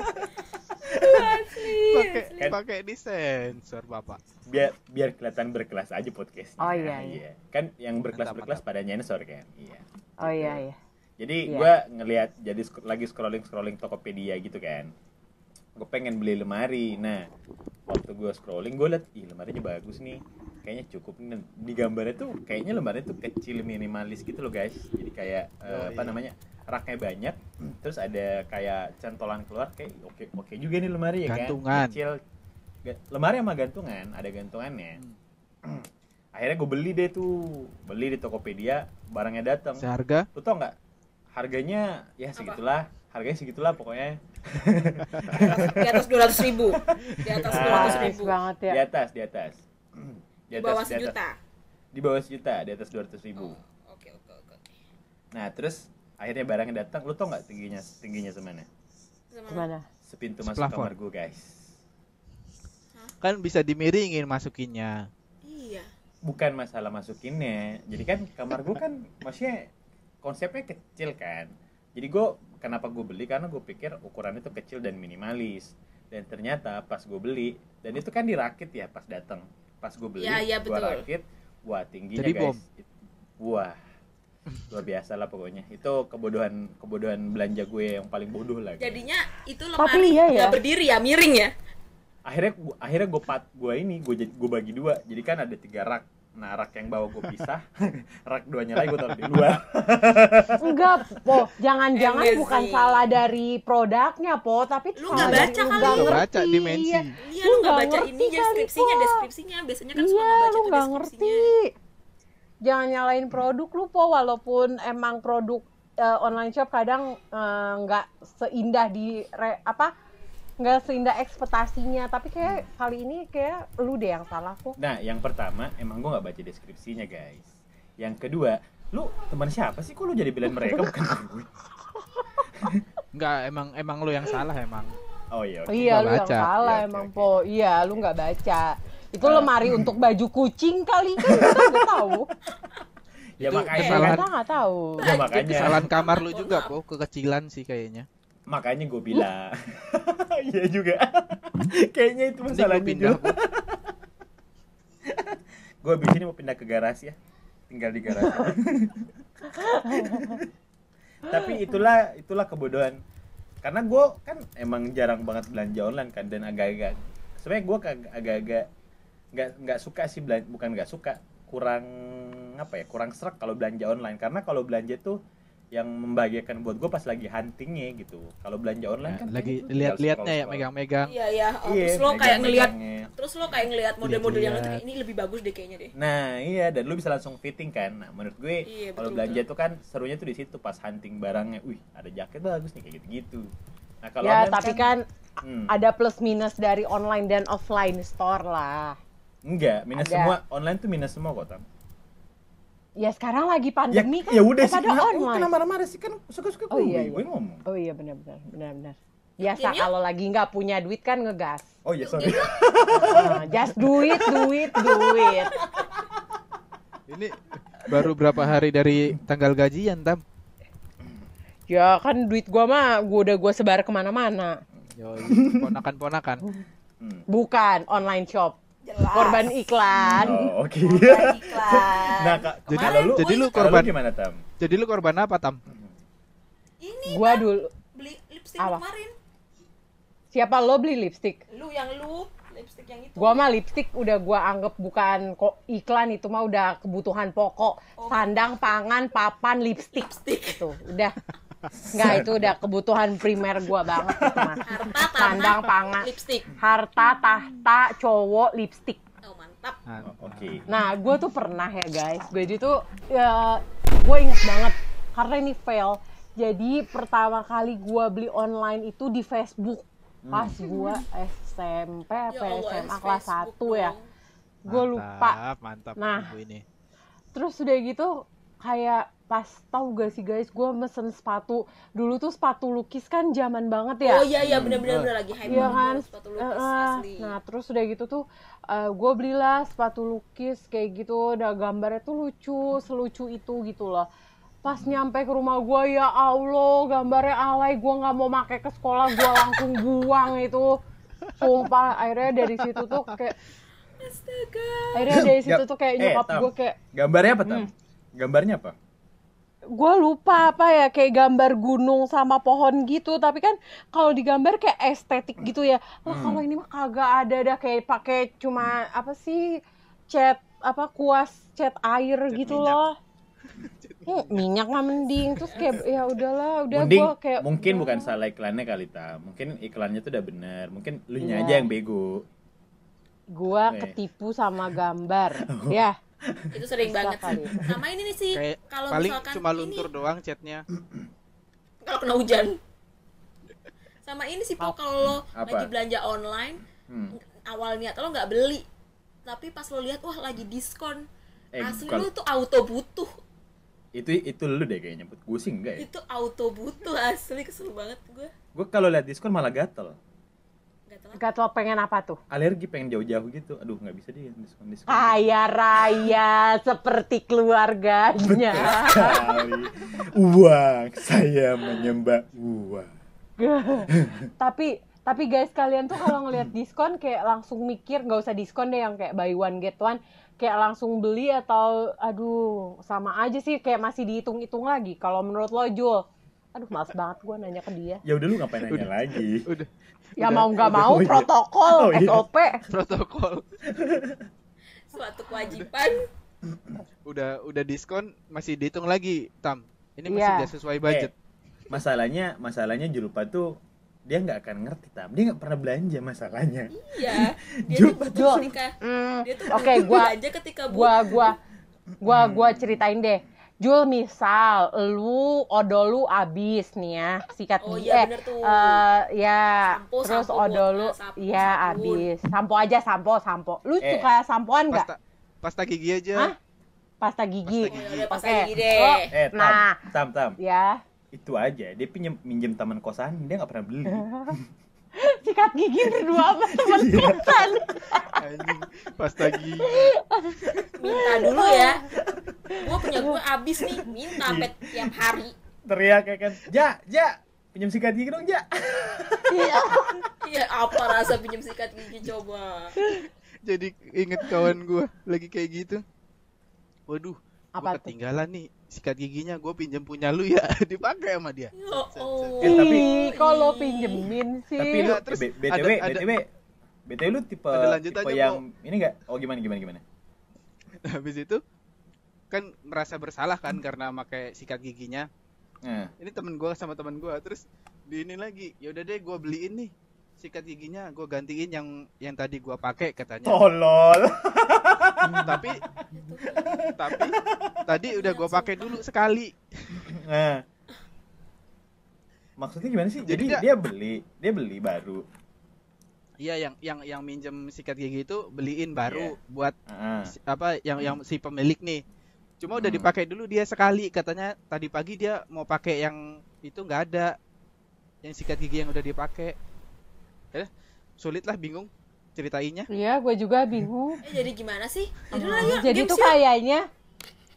Pakai Kan- pakai disensor Bapak Biar biar kelihatan berkelas aja podcast. Oh, iya, iya. Kan yang berkelas berkelas pada nyensor kan. Iya. Oh iya iya. Jadi Iya. gue ngelihat jadi sk- lagi scrolling scrolling Tokopedia gitu kan. Gue pengen beli lemari. Nah, waktu gue scrolling gue liat, ih lemarinya bagus nih. Kayaknya cukup. nih. Di gambarnya tuh kayaknya lemarinya tuh kecil minimalis gitu loh guys. Jadi kayak eh, Oh, apa iya. namanya raknya banyak. Terus ada kayak centolan keluar kayak oke oke juga nih lemari ya Gantungan. kan. Kecil. Lemari sama gantungan, ada gantungannya. Akhirnya gue beli deh tuh, beli di Tokopedia, barangnya datang Seharga lu tau nggak harganya ya segitulah harganya segitulah pokoknya di atas dua ratus ribu di atas dua ratus ribu banget ya. di atas di atas di bawah di atas. sejuta? Di bawah sejuta di atas dua ratus ribu. Oke oke oke. Nah terus akhirnya barangnya datang lu tau nggak tingginya tingginya semana Gimana? sepintu masuk Seplafon. kamar gue guys. Kan bisa dimiringin masukinnya. Iya. Bukan masalah masukinnya. Jadi kan kamar gue kan maksudnya konsepnya kecil kan. Jadi gue kenapa gue beli? Karena gue pikir ukurannya tuh kecil dan minimalis. Dan ternyata pas gue beli dan itu kan dirakit ya pas datang pas gue beli Ya, ya, gue betul. rakit wah tingginya Jadi guys bom. Wah luar biasa lah pokoknya itu kebodohan kebodohan belanja gue yang paling bodoh lah guys. jadinya itu lemari iya ya. nggak berdiri ya miring ya akhirnya akhirnya gue pat gue ini gue gue bagi dua jadi kan ada tiga rak nah rak yang bawah gue pisah rak duanya lagi gue taruh di luar Enggak, Po. Jangan-jangan Amazing. bukan salah dari produknya, Po, tapi Lu nggak dari baca lu kali. ngerti. baca dimensi. Iya. Lu lu nggak baca ngerti ini kali, deskripsinya Po. deskripsinya biasanya kan suka Iya, nggak baca lu nggak ngerti. Jangan nyalain produk lu, Po, walaupun emang produk eh, online shop kadang eh, nggak seindah di re- apa nggak seindah ekspektasinya tapi kayak kali ini kayak lu deh yang salah kok Nah, yang pertama emang gue nggak baca deskripsinya guys. Yang kedua, lu teman siapa sih? Kok lu jadi bilang mereka bukan gue? Enggak emang emang lu yang salah emang Oh iya. oke. iya nggak lu yang baca. salah Iya, oke, emang oke. po iya lu nggak baca Itu lemari untuk baju kucing kali kan kita nggak tahu. ya Itu makanya kesalahan. kan Kita nggak tahu. ya makanya Kesalahan kamar lu juga. Po. Kekecilan sih kayaknya. Makanya gue bilang. Iya juga. Kayaknya itu gua pindah, gue abis ini mau pindah ke garasi ya. Tinggal di garasi. Tapi itulah itulah kebodohan. Karena gue kan emang jarang banget belanja online kan dan agak-agak. Sebenarnya gue agak-agak nggak nggak suka sih belanja bukan nggak suka kurang apa ya kurang serak kalau belanja online. Karena kalau belanja tuh yang membahagiakan buat gue pas lagi huntingnya gitu kalau belanja online kan lagi lihat-lihatnya tinggal ya megang-megang. iya iya Oh, Iya, terus lo kayak ngelihat terus lo kayak ngelihat model-model yang kayak ini lebih bagus deh kayaknya deh Nah iya dan lu bisa langsung fitting kan. Nah menurut gue Iya, kalau belanja tuh kan serunya tuh di situ pas hunting barangnya. Wih ada jaket bagus nih kayak gitu-gitu. Nah kalau Ya, tapi kan hmm, ada plus minus dari online dan offline store lah. enggak minus ada. semua online tuh minus semua kok Tam. Ya sekarang lagi Ya, pandemi kan ya udah sih pada kenapa, online. kenapa marah-marah sih kan suka-suka Oh, gue, iya, iya. gue ngomong. Oh iya benar-benar benar-benar. Biasa ya? kalau lagi nggak punya duit kan ngegas. Oh iya sorry. Ah, just duit, duit, duit. Ini baru berapa hari dari tanggal gajian, Tam? Ya kan duit gua mah gua udah gua sebar ke mana-mana. Ponakan-ponakan. Bukan online shop. Jelas Korban iklan. Oh oke. Korban iklan nah kak, Jadi- lu, jadi lu korban. gimana Tam? Jadi lu korban apa, Tam? ini Gua Tam, dulu beli lipstick Apa? kemarin siapa lo beli lipstick? lu yang lu lipstick yang itu Gua mah lipstick udah gua anggap bukan kok iklan itu mah udah kebutuhan pokok. Oh. Sandang, pangan, papan, lipstick. lipstick Itu udah Enggak, itu udah kebutuhan primer gua banget itu mah. harta Sandang, tanah pangan. lipstick Harta, tahta, cowok, lipstick. oh mantap Nah, Oh, Oke. Nah, gue tuh pernah ya guys. Jadi tuh ya gue inget banget karena ini fail. Jadi pertama kali gue beli online itu di Facebook pas gue SMP apa Ya Allah, SMA Facebook kelas 1 ya. Gue lupa. Mantap, mantap Nah. ini. Terus udah gitu kayak pas tahu gak sih guys, gue mesen sepatu. Dulu tuh sepatu lukis kan zaman banget ya. oh iya iya benar-benar benar lagi hype Iya banget kan, tuh sepatu lukis Eh, eh. asli nah terus udah gitu tuh gue belilah sepatu lukis kayak gitu, udah gambarnya tuh lucu, selucu itu gitu loh. Pas nyampe ke rumah gue ya Allah, gambarnya alay, gue nggak mau pakai ke sekolah, gue langsung buang itu. Sumpah, akhirnya dari situ tuh kayak, astaga akhirnya dari situ tuh kayak eh, nyokap Tam. gue kayak, Gambarnya apa Tam? Hmm. Gambarnya apa? Gue lupa apa ya kayak gambar gunung sama pohon gitu tapi kan kalau digambar kayak estetik gitu ya lah Hmm. kalau ini mah kagak ada dah kayak pakai cuma apa sih cat apa kuas cat air gitu minyak. loh Hmm, minyak mah mending terus kayak ya udahlah udah Mending gua kayak mungkin udah. bukan salah iklannya kali Tam. Mungkin iklannya tuh udah bener. Mungkin lu nya Iya. aja yang bego. gua Eh. ketipu sama gambar ya itu sering Bisa banget sih kali. sama ini nih sih kalau paling misalkan cuma ini luntur doang chatnya. kalau kena hujan sama ini sih po kalau lo Apa? lagi belanja online Hmm. awal niat lo nggak beli tapi pas lo lihat wah lagi diskon Eh, asli kalau- lo tuh auto butuh Itu itu lu deh kayaknya. Gue sih enggak ya. itu auto butuh asli kesel banget gue Gue kalau lihat diskon malah gatel. Gak tau pengen apa tuh Alergi pengen jauh-jauh gitu. Aduh, nggak bisa deh diskon diskon. kaya raya seperti keluarganya. Uang, saya menyembah uang. tapi tapi guys kalian tuh kalau ngelihat diskon kayak langsung mikir nggak usah diskon deh yang kayak buy one get one kayak langsung beli atau aduh sama aja sih kayak masih dihitung-hitung lagi kalau menurut lo Jul aduh males banget gue nanya ke dia. Ya udah lu ngapain nanya lagi? Udah. Ya Udah, mau nggak udah, mau oh iya. protokol Oh iya. SOP protokol. suatu kewajiban. Udah udah diskon masih dihitung lagi, Tam. Ini masih nggak sesuai budget. Eh, masalahnya masalahnya Julpa tuh dia nggak akan ngerti tam. Dia nggak pernah belanja masalahnya. Iya. Dia tuh ketika Hmm, dia tuh oke gua belanja ketika gua gua gua gua ceritain deh Jul misal lu odol lu abis nih ya sikat Oh, gigi iya, eh, bener tuh. eh, ya Sampo, terus sampo odol lu sampo, ya sabun. abis sampo aja sampo sampo lu Eh, suka sampoan nggak Pasta pasta gigi aja. Hah? pasta gigi oh, ya udah pas Oke. lagi deh Lo- eh tam Nah. tam tam ya itu aja dia pinjem minjem taman kosan dia nggak pernah beli sikat gigi berdua sama teman kosan. Anjing, pasta gigi. minta dulu ya. Gue punya gue abis nih minta sampai tiap hari. Teriak ya kan. Ja ja pinjam sikat gigi dong ja. Iya. iya apa rasa pinjam sikat gigi coba? Jadi inget kawan gua lagi kayak gitu. Waduh, Apa gua ketinggalan nih sikat giginya gua pinjam punya lu ya dipakai sama dia. oh Eh, tapi- kalau pinjemin sih. tapi lu terus btw ada- btw btw lu tipe Ada lanjut tipe aja, yang ini enggak oh gimana gimana gimana Habis itu kan merasa bersalah kan karena pakai sikat giginya. nah Ini temen gua sama temen gua terus di ini lagi. Ya udah deh gua beliin nih sikat giginya gua gantiin yang yang tadi gua pakai katanya. tolol tapi tapi tadi udah gua pakai dulu sekali. nah maksudnya gimana sih jadi, Jadi dia- dia beli dia beli baru Iya yang yang yang minjem sikat gigi itu beliin baru Iya. buat Ah. si- apa yang yang si pemilik nih. Cuma udah Hmm. dipakai dulu dia sekali katanya tadi pagi dia mau pakai yang itu nggak ada. Yang sikat gigi yang udah dipakai. Eh, sulit lah bingung ceritainnya. Iya, gue juga bingung. eh, jadi gimana sih jadi lah yuk Jadi tuh kayaknya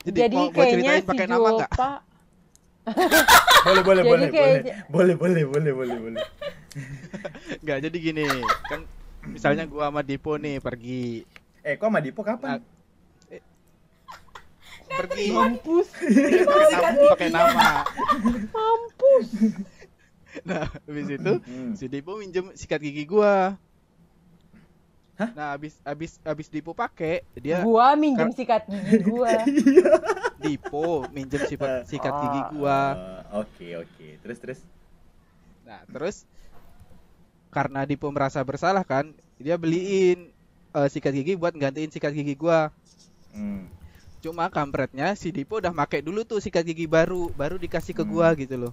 Jadi, jadi mau kayaknya ceritain si pakai nama nggak? Boleh boleh Jadi boleh kayak- boleh boleh boleh boleh boleh Nggak, jadi gini, kan misalnya gua sama Dipo nih pergi eh kok sama Dipo kapan pergi mampus, pakai nama, pakai nama. mampus. Nah, habis itu Hmm. si Dipo minjem sikat gigi gua. Hah? Nah, habis habis habis Dipo pakai, dia Gua minjem sikat gigi gua. Dipo minjem sikat sikat gigi Ah. gua. Oh, oke oke terus terus Nah, terus karena Dipo merasa bersalah kan, dia beliin eh, sikat gigi buat gantiin sikat gigi gua. Hmm. Cuma kampretnya si Dipo udah make dulu tuh sikat gigi baru, baru dikasih ke Hmm. gua gitu loh.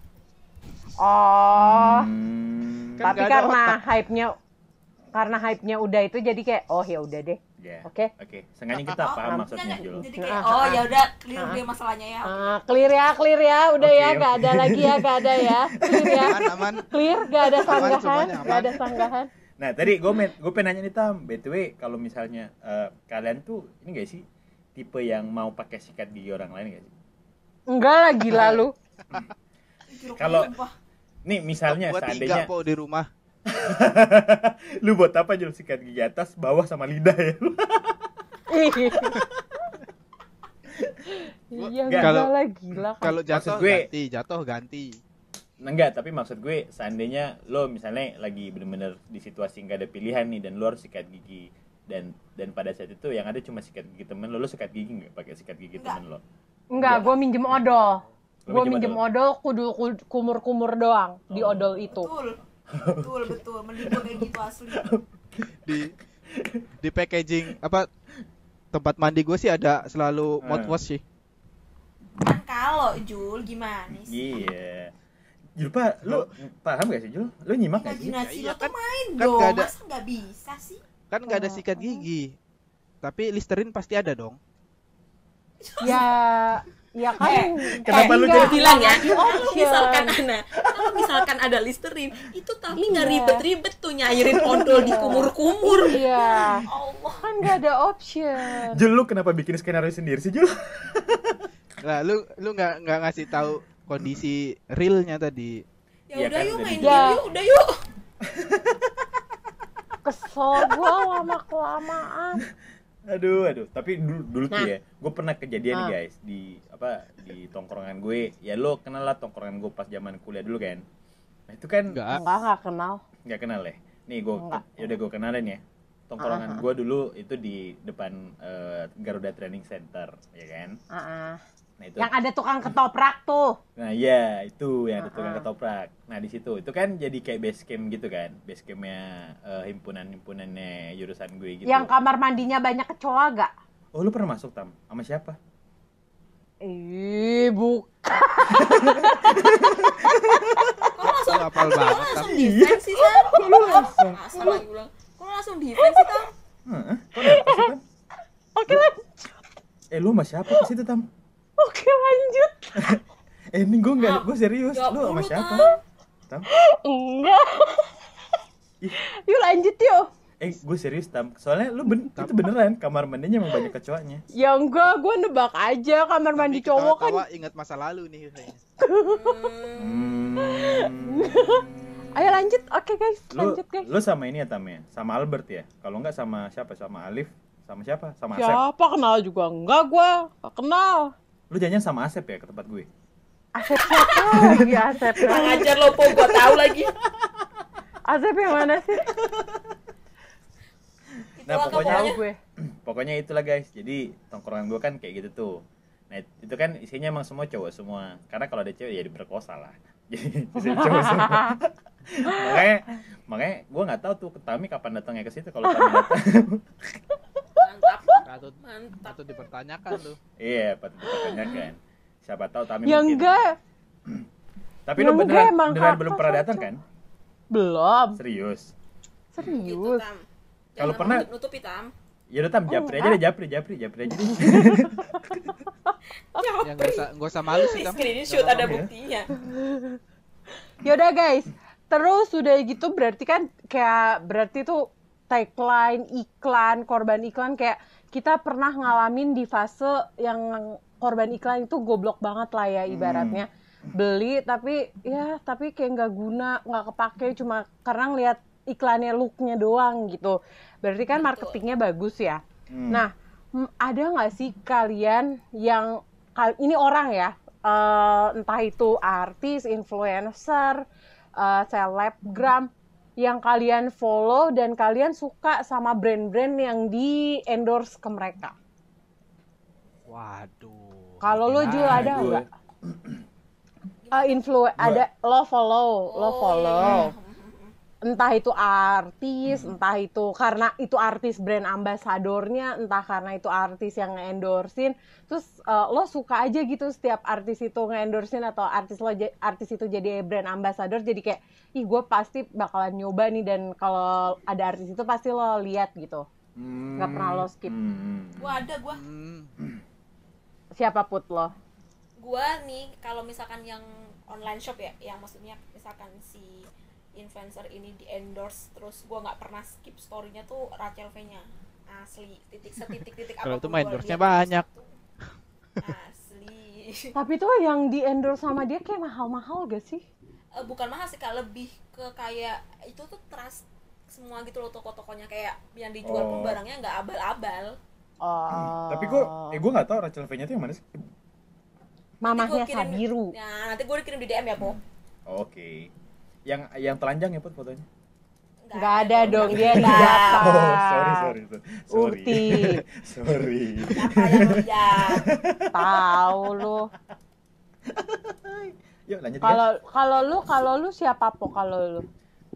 Oh, Hmm. Kan tapi karena hype-nya karena hype-nya udah itu jadi kayak oh ya udah deh. Ya. Oke. Oke, sengaja kita Oh, paham oh, maksudnya enggak, Jul. jadi kayak Ah, oh ya udah clear ah. dia masalahnya ya Ah, clear ya, clear ya, udah Oke, ya, nggak ada oke. lagi ya, nggak ada ya, clear ya, Aman aman. clear, nggak ada sanggahan, aman. ada sanggahan. Nah, tadi gue gue pengen nanya nih Tam, BTW kalau misalnya eh, kalian tuh ini gak sih tipe yang mau pakai sikat gigi orang lain gak sih? Enggak lah gila lu. Jeruk Kalau-. Nih misalnya Buat seandainya tiga po di rumah. lu buat apa Jul sikat gigi atas, bawah sama lidah ya? Iya enggak Kalau- lah gila kan. Kalau jatuh gue- ganti, jatuh ganti. Nah, enggak, tapi maksud gue seandainya lo misalnya lagi bener-bener di situasi nggak ada pilihan nih dan lo harus sikat gigi dan dan pada saat itu yang ada cuma sikat gigi temen lo, lo sikat gigi nggak pakai sikat gigi Nggak. temen lo? Enggak, gue minjem odol. Gue minjem minjem odol kudu ku- kumur-kumur doang di Oh. odol itu. betul betul betul mending gua kayak gitu asli Di di packaging apa tempat mandi gue sih ada selalu Eh. mouthwash sih. kan kalau Jul gimana sih Iya. Jul, Pak, lo paham gak sih Jul? Lo nyimak gak sih? imajinasi Ya iya lo tuh kan- main kan dong nggak ada- masa nggak bisa sih Kan nggak ada sikat gigi. Tapi Listerin pasti ada dong. Ya, ya kan. Kenapa lu enggak, jadi bilang ya kalau option. misalkan ada kalau misalkan ada listerin itu tapi nggak Iya. ribet-ribet tuh nyairin odol di kumur-kumur Iya, Allah kan nggak ada option. Jul, lo kenapa bikin skenario sendiri sih Jul? Lah lu lu nggak nggak ngasih tahu kondisi realnya tadi. ya Iya udah kan, yuk main game yuk udah yuk Kesel gua lama kelamaan. Aduh, aduh. Tapi dulu, dulu tuh Nah. ya, gue pernah kejadian nih Ah. guys di apa di tongkrongan gue. Ya lo kenal lah tongkrongan gue pas zaman kuliah dulu kan. Nah itu kan Enggak. Enggak, nggak kenal. nggak kenal ya. Nih gue, ya udah gue kenalin ya. Tongkrongan Ah, ah, ah. gue dulu itu di depan eh, Garuda Training Center, ya kan. Ah, ah. Nah itu. Yang ada tukang ketoprak tuh. Nah iya itu yang ada Ah, tukang ketoprak. Nah di situ itu kan jadi kayak base camp gitu kan, base campnya eh, himpunan-himpunannya jurusan gue gitu. Yang kamar mandinya banyak kecoa gak? Oh lu pernah masuk tam? Sama siapa? Ih, bu. kok langsung Lu hafal kok banget. langsung Tam. defense sih Lu langsung. asal lagi ulang kok langsung defense sih Tam Heeh, sih, Tam? Oke lanjut. Eh lu sama siapa ke situ tam? Oke lanjut. Eh ini gue nggak, gue serius. Lu sama siapa? Tam. Tam? Enggak. Yuk lanjut yuk. Eh, gue serius tam. Soalnya lu ben itu beneran kamar mandinya emang banyak kecoanya. Ya enggak, gue nebak aja kamar mandi Tapi cowok kan. ingat masa lalu nih. Hmm. Ayo lanjut. Oke guys, lu lanjut guys. lu sama ini ya Tam ya? Sama Albert ya? Kalau enggak sama siapa? Sama Alif? Sama siapa? Sama Asep. Siapa kenal juga enggak gue Gak kenal. Lu jangan sama Asep ya ke tempat gue. Asep siapa lagi Asep? kurang ajar lo po gua tahu lagi Asep yang mana sih? Nah, Itulah pokoknya- gue. Pokoknya itulah guys. Jadi tongkrongan gue kan kayak gitu tuh. Nah, itu kan isinya emang semua cowok semua. Karena kalau ada cewek ya diperkosa lah. Jadi cowok semua. makanya makanya gue nggak tahu tuh Tami kapan datangnya ke situ kalau Tami datang. mantap Patut mantap patut dipertanyakan tuh. iya, patut dipertanyakan. Siapa tahu Tami Ya mungkin. enggak, Tapi Ya lu enggak, beneran, emang beneran belum pernah datang kan? belum. Serius. gitu Serius. tam Kalau pernah- nutup- nutupi tam Ya udah Tam, japri aja enggak. deh, japri, japri, japri aja deh. Ya enggak usah enggak usah malu sih, Tam. screenshot ada ya. buktinya Yaudah guys, terus udah gitu berarti kan kayak berarti tuh tagline iklan, korban iklan kayak kita pernah ngalamin di fase yang korban iklan itu goblok banget lah ya ibaratnya. Beli tapi ya tapi kayak nggak guna nggak kepake cuma karena ngeliat iklannya looknya doang gitu. Berarti kan marketingnya bagus ya. Hmm. Nah, hmm, ada nggak sih kalian yang ini orang ya, eh, entah itu artis, influencer, eh, selebgram, yang kalian follow dan kalian suka sama brand-brand yang di endorse ke mereka. Waduh. Kalau lo Jul Nah, ada gue- nggak? Eh, influ ada lo follow, lo Oh, follow. iya. Entah itu artis, entah itu karena itu artis brand ambasadornya, entah karena itu artis yang nge-endorsein, terus eh, lo suka aja gitu setiap artis itu nge-endorsein atau artis lo artis itu jadi brand ambasador, jadi kayak ih gue pasti bakalan nyoba nih dan kalau ada artis itu pasti lo lihat gitu. Hmm. nggak pernah lo skip. Hmm. gua ada gua Hmm. Siapa put lo? gua nih kalau misalkan yang online shop ya yang maksudnya misalkan si influencer ini di endorse terus gua nggak pernah skip storynya tuh Rachel V nya asli titik setitik titik Kalau apa pun itu endorse-nya lihat banyak. asli Tapi tuh yang di endorse sama dia kayak mahal-mahal gak sih? Eh, bukan mahal sih kak lebih ke kayak itu tuh trust semua gitu loh toko-tokonya kayak yang dijual pun Oh. barangnya nggak abal-abal Oh. Tapi kok, eh gue nggak tahu Rachel V-nya tuh yang mana sih? mamahnya Sabiru. nah nanti gue dikirim di DM ya po Oke. Yang yang telanjang ya put fotonya? Nggak ada dong, dia Nggak. dapat. Oh, sorry sorry sorry. sorry. Ukti. sorry. Tahu lu. Yuk lanjut ya. Kalau kalau lu kalau lu siapa po kalau lu?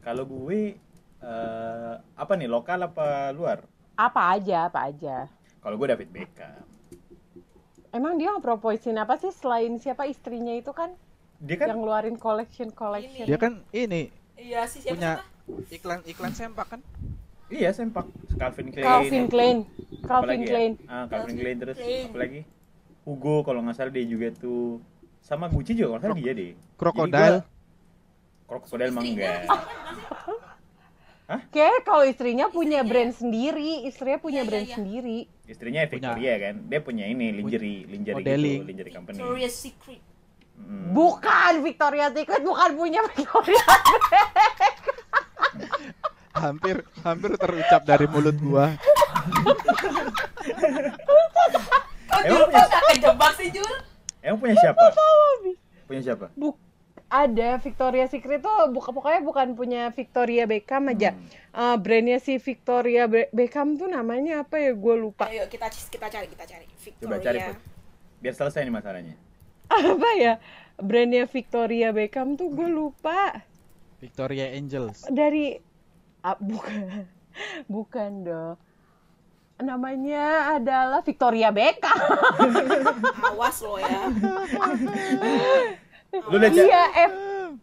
Kalau gue eh apa nih lokal apa luar? Apa aja, apa aja. Kalau gue David Beckham. Emang dia proposin apa sih selain siapa istrinya itu kan Dia kan yang ngeluarin collection collection. Ini. Dia kan ini iya sih siapa punya siapa iklan iklan sempak kan? iya sempak Calvin Klein. Calvin Klein. Calvin ya? Klein. Ah, Calvin Calvin Klein terus Klein. apa lagi? Hugo kalau nggak salah dia juga tuh sama Gucci juga kalau nggak salah dia deh. Krokodil. Krokodil mah Istrinya, enggak. Kayak kalau istrinya punya Istrinya. brand sendiri, istrinya punya Iya, iya, brand iya. sendiri. Istrinya Victoria kan. Dia punya ini lingerie, lingerie Modeling. gitu, lingerie company. Victoria's Secret Mm. Bukan Victoria Secret, bukan punya Victoria. Hampir hampir terucap dari mulut gua. Emang punya- kejebak sih, Jul? Emang punya siapa? Punya siapa? Buk ada Victoria Secret tuh buka pokoknya bukan punya Victoria Beckham aja. Hmm. Eh, brandnya si Victoria Be- Beckham tuh namanya apa ya? Gue lupa. Ayo kita kita cari, kita cari. Victoria. Coba cari Put. Biar selesai nih masalahnya. Apa ya? Brandnya Victoria Beckham tuh gue lupa. Victoria Angels. Dari ah, bukan bukan dong. Namanya adalah Victoria Beckham. Awas lo ya. Lu udah cari? iya, F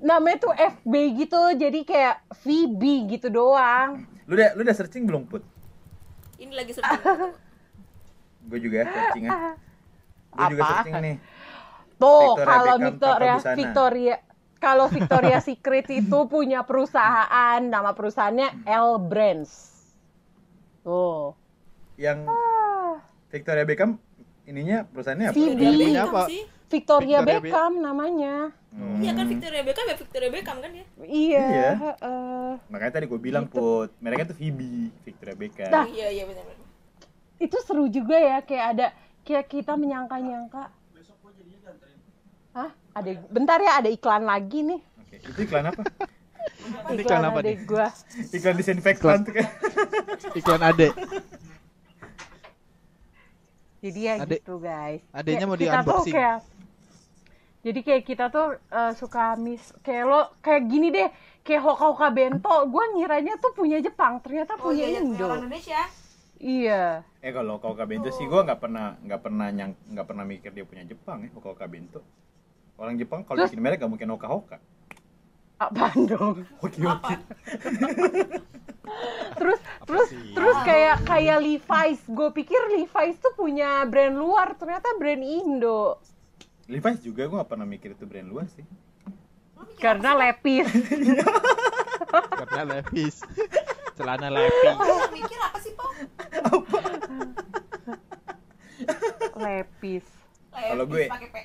namanya tuh FB gitu. Jadi kayak VB gitu doang. Lu udah lu udah searching belum Put? Ini lagi searching. Gue juga searching ah. Gue juga searching nih. Tuh, Victoria kalau Beckham Victoria. Victoria kalau Victoria Secret itu punya perusahaan, nama perusahaannya L Brands. Tuh. Yang Ah, Victoria Beckham ininya perusahaannya apa? Phoebe. Victoria apa? sih Victoria, Victoria Be- Beckham namanya. Hmm. Iya kan Victoria Beckham ya Victoria Beckham kan ya Iya. Iya. heeh. Makanya tadi gue bilang put, mereka tuh Phoebe, Victoria Beckham. Nah. Iya iya benar-benar itu seru juga ya kayak ada kayak kita menyangka-nyangka. Hah? Ada bentar ya ada iklan lagi nih. Oke, itu iklan apa? Ini iklan apa nih? gua. Iklan disinfektan tuh kan. Iklan ade. Jadi ya Adek- gitu guys. adeknya Kayak mau kita tuh di-unboxing. kayak jadi kayak kita tuh eh, suka miss kayak lo kayak gini deh kayak Hoka Hoka Bento gue ngiranya tuh punya Jepang ternyata Oh punya iya iya Indo orang Indonesia iya Eh kalau kau Bento sih gue nggak pernah nggak pernah nyang nggak pernah mikir dia punya Jepang ya kau Bento. Orang Jepang kalau bikin merek gak mungkin Hoka. apaan dong Oke oke. terus terus sih? terus kayak kayak Levi's gue pikir Levi's tuh punya brand luar ternyata brand Indo Levi's juga gue gak pernah mikir itu brand luar sih. Karena lepis Karena levis. Celana levis. apa? Lu mikir apa sih Pau? lepis Kalau gue- pakai P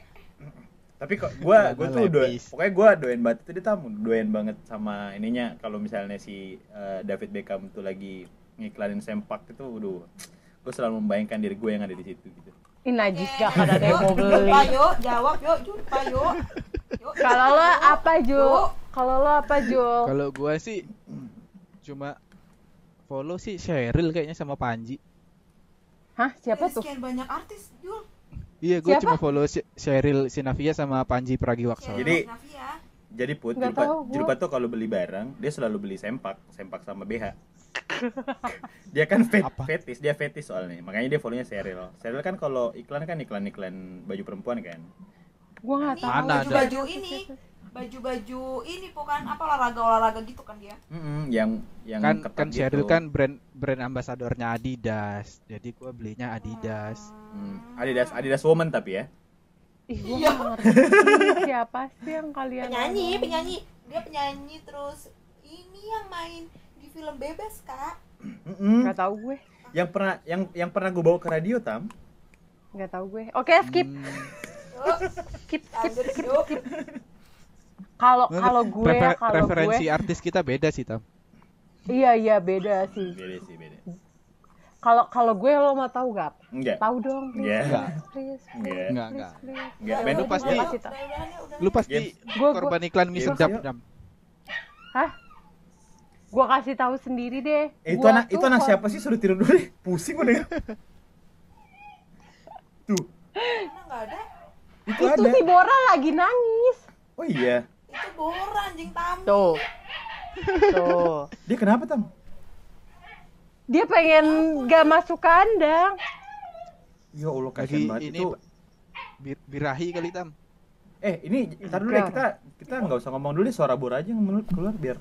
Tapi kok gue gue tuh doain, lepis. pokoknya gue doain banget itu dia tamu doain banget sama ininya kalau misalnya si eh, David Beckham tuh lagi ngiklanin sempak itu, waduh, gue selalu membayangkan diri gue yang ada di situ gitu. ini najis gak akan ada yang mau Yuk, beli Jumpa yuk, jawab yuk, jumpa yuk. Yuk. kalau lo apa Yuk. kalau lo apa Jul Kalau gua sih cuma follow sih Cheryl kayaknya sama Panji. hah siapa tuh Sekian banyak artis, Jul. Iya, gue cuma follow Cheryl Sinavia sama Panji Pragiwaksono. Jadi-. Jadi put, Julpa, gua. Julpa tuh kalau beli barang dia selalu beli sempak, sempak sama BH. dia kan fet, Apa? fetis, dia fetis soalnya. Makanya dia follow-nya Cheryl. Cheryl kan kalau iklan kan iklan-iklan baju perempuan kan. gue nggak tahu Mana baju-baju ini, baju-baju ini bukan apa olahraga-olahraga gitu kan dia. Mm-mm, yang yang kan ketat kan gitu. Cheryl kan brand brand ambasadornya Adidas. Jadi gua belinya Adidas. Hmm, Adidas Adidas Woman tapi ya. Ih, gue Iya. siapa sih yang kalian Penyanyi, ngomong? penyanyi. Dia penyanyi terus ini yang main di film Bebas, Kak. Mm-mm. Nggak tahu gue, Yang pernah yang yang pernah gue bawa ke radio tam. nggak tahu gue. Oke, skip, Hmm, skip, skip, skip, skip. Kalau kalau gue, ya, prefer- kalau preferensi gue, artis kita beda sih, Tam. iya iya beda sih. Beda sih beda. Kalau kalau gue lo mau tahu gak? Enggak. Tahu dong, please, Enggak. Enggak. please, please, Enggak. Enggak, please, enggak. Enggak, tuh pasti- gue. Lu pasti gua- korban iklan mie sedap. Hah? Gue kasih tahu sendiri deh. Eh, itu anak itu anak siapa sih suruh tidur dulu deh. Pusing gue denger. Tuh, Mana nggak ada? itu, Itu ada. si Bora lagi nangis. Oh iya. Itu Bora anjing tamu. Tuh. Tuh. Dia kenapa tam? Dia pengen gak masuk kandang. Ya Allah kasihan banget ini itu. bir- birahi kali, Tam. Eh, ini ntar dulu deh kita kita nggak usah ngomong dulu deh suara Bora aja yang menurut keluar biar.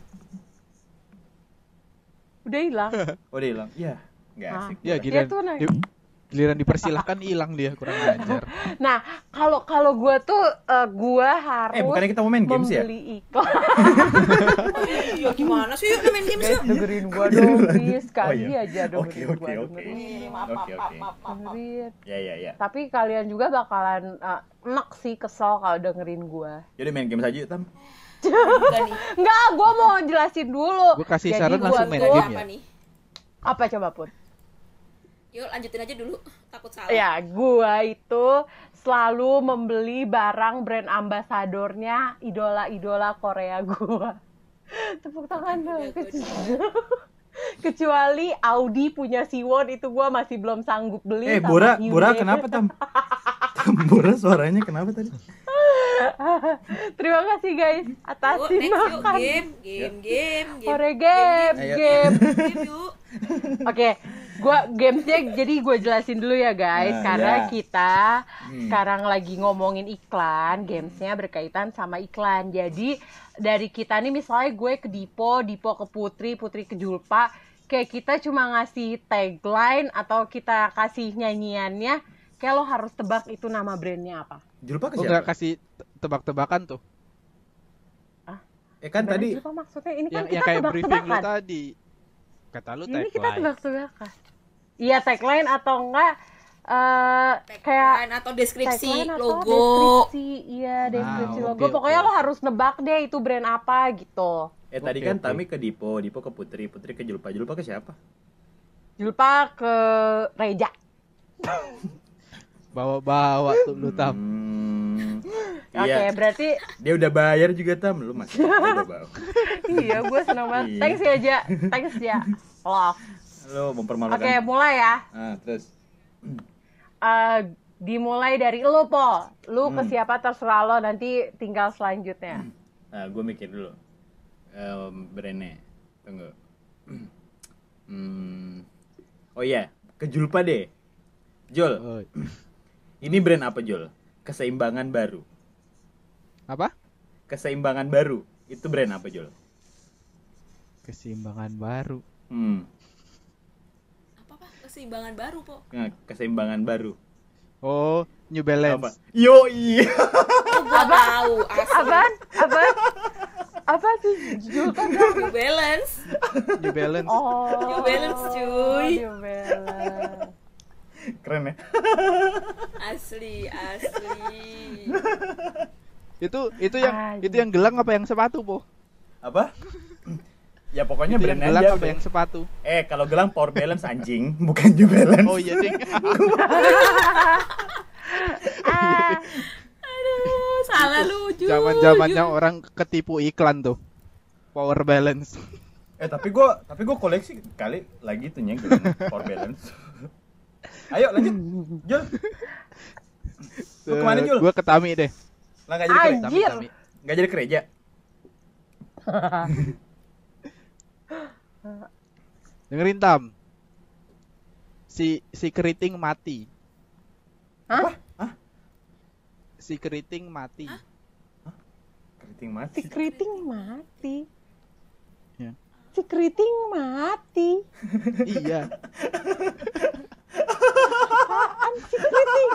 Udah hilang. Oh dia hilang. Iya. Enggak Ah. asik. Ya, nangis. di- giliran dipersilahkan hilang dia, kurang ajar. Nah, kalau kalau gue tuh eh, gue harus Eh, bukannya kita mau main games ya? membeli iklan. Iya gimana sih yuk main games yuk. dengerin gue dong, please. Sekali Oh, iya. aja dengerin Oke, gue. oke, oke. Iya, Oke. Ya ya ya. Tapi kalian juga bakalan eh, enak sih kesel kalau dengerin gue. Jadi main game saja yuk, Tam. Enggak nih. Enggak, gue mau jelasin dulu. Gua kasih Jadi saran gua langsung main game ya? Apa nih? Apa coba pun? Yuk lanjutin aja dulu. Takut salah. Ya, gua itu selalu membeli barang brand ambasadornya idola-idola Korea gua. Tepuk tangan dong. Kecu- Kecuali Audi punya Siwon itu gua masih belum sanggup beli. Eh, Bora, Hyundai. Bora kenapa, Tam? Bora suaranya kenapa tadi? Terima kasih guys atas yuk makan. game, game, game, game. Ore game, Ayo. game. game yuk. Oke, gua gamesnya jadi gue jelasin dulu ya guys, Nah, karena ya. kita Hmm. sekarang lagi ngomongin iklan, gamesnya berkaitan sama iklan. Jadi dari kita nih misalnya gue ke Dipo, Dipo ke Putri, Putri ke Julpa, kayak kita cuma ngasih tagline atau kita kasih nyanyiannya, kayak lo harus tebak itu nama brandnya apa. Julpa ke siapa? kasih te- tebak-tebakan tuh. Eh kan Brand tadi Julpa maksudnya ini kan yang kita yang kayak briefing lu tebak-tebakan. tadi kata lu Ini kita tagline tebak-tebakan. Iya tagline atau enggak eh kayak Tagline atau deskripsi tagline atau logo. deskripsi iya deskripsi Ah, logo. oke, pokoknya oke. lo harus nebak deh itu brand apa gitu. Eh tadi Oke, kan oke. Tami ke Dipo, Dipo ke Putri, Putri ke Julpa, Julpa ke siapa? Julpa ke Reja. Bawa-bawa tuh lu tam. Hmm, oke Iya, berarti dia udah bayar juga tam, lu masih udah bawa. iya gue seneng banget. Iya. thanks ya Ja. Thanks ya love Lu oke mempermalukan. mulai ya Ah, terus Eh, dimulai dari lo po lu ke Hmm. siapa terserah lo nanti tinggal selanjutnya Nah, gue mikir dulu. Um, brandnya. Tunggu. Hmm. Oh iya, ke Julpa deh. Jul, Oh, ini brand apa Jul? Keseimbangan baru. apa Keseimbangan baru. Itu brand apa Jul? keseimbangan baru Hmm. Apa apa keseimbangan baru po Nah, keseimbangan baru. oh New Apa? Balance Yo iya. oh gua tahu apaan apaan apa sih Julpa New Balance New Balance oh New Balance, cuy. New Balance Keren ya. asli asli itu itu yang Anjing. itu yang gelang apa yang sepatu po Apa? Ya pokoknya itu yang brand gelang aja. apa udah. yang sepatu Eh, kalau gelang Power Balance anjing, bukan New Balance. oh iya ding ah aduh salah orang ketipu iklan tuh Power Balance Eh tapi gua tapi gua koleksi kali lagi tuh nyeng power balance. Ayo lanjut. Jul. Lu ke mana Jul? gue ke Tami deh Lah enggak jadi Anjir. Tami Enggak jadi gereja. Dengerin Tam. Si si keriting mati. Hah? Hah? si keriting mati. Keriting si mati. keriting mati. Ya. si keriting mati. Iya. Apaan si keriting?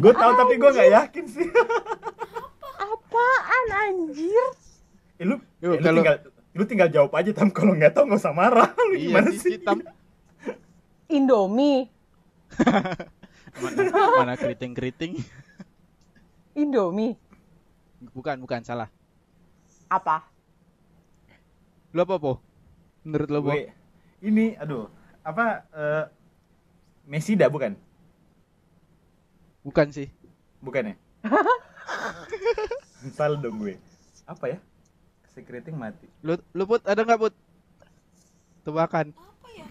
Gue tahu tapi gua nggak yakin sih. apaan anjir? Eh, lu, eh, lu kalau- tinggal lu tinggal jawab aja tam kalau nggak tahu nggak usah marah. Lu iya gimana sih, sih? si Tam Indomie mana, mana keriting keriting Indomie bukan bukan salah apa lu apa po menurut lo po Gue ini aduh, apa eh Mesida bukan? bukan sih Bukan ya? Salah dong gue. Apa ya? Si keriting mati. lu lu put ada nggak put tebakan apa ya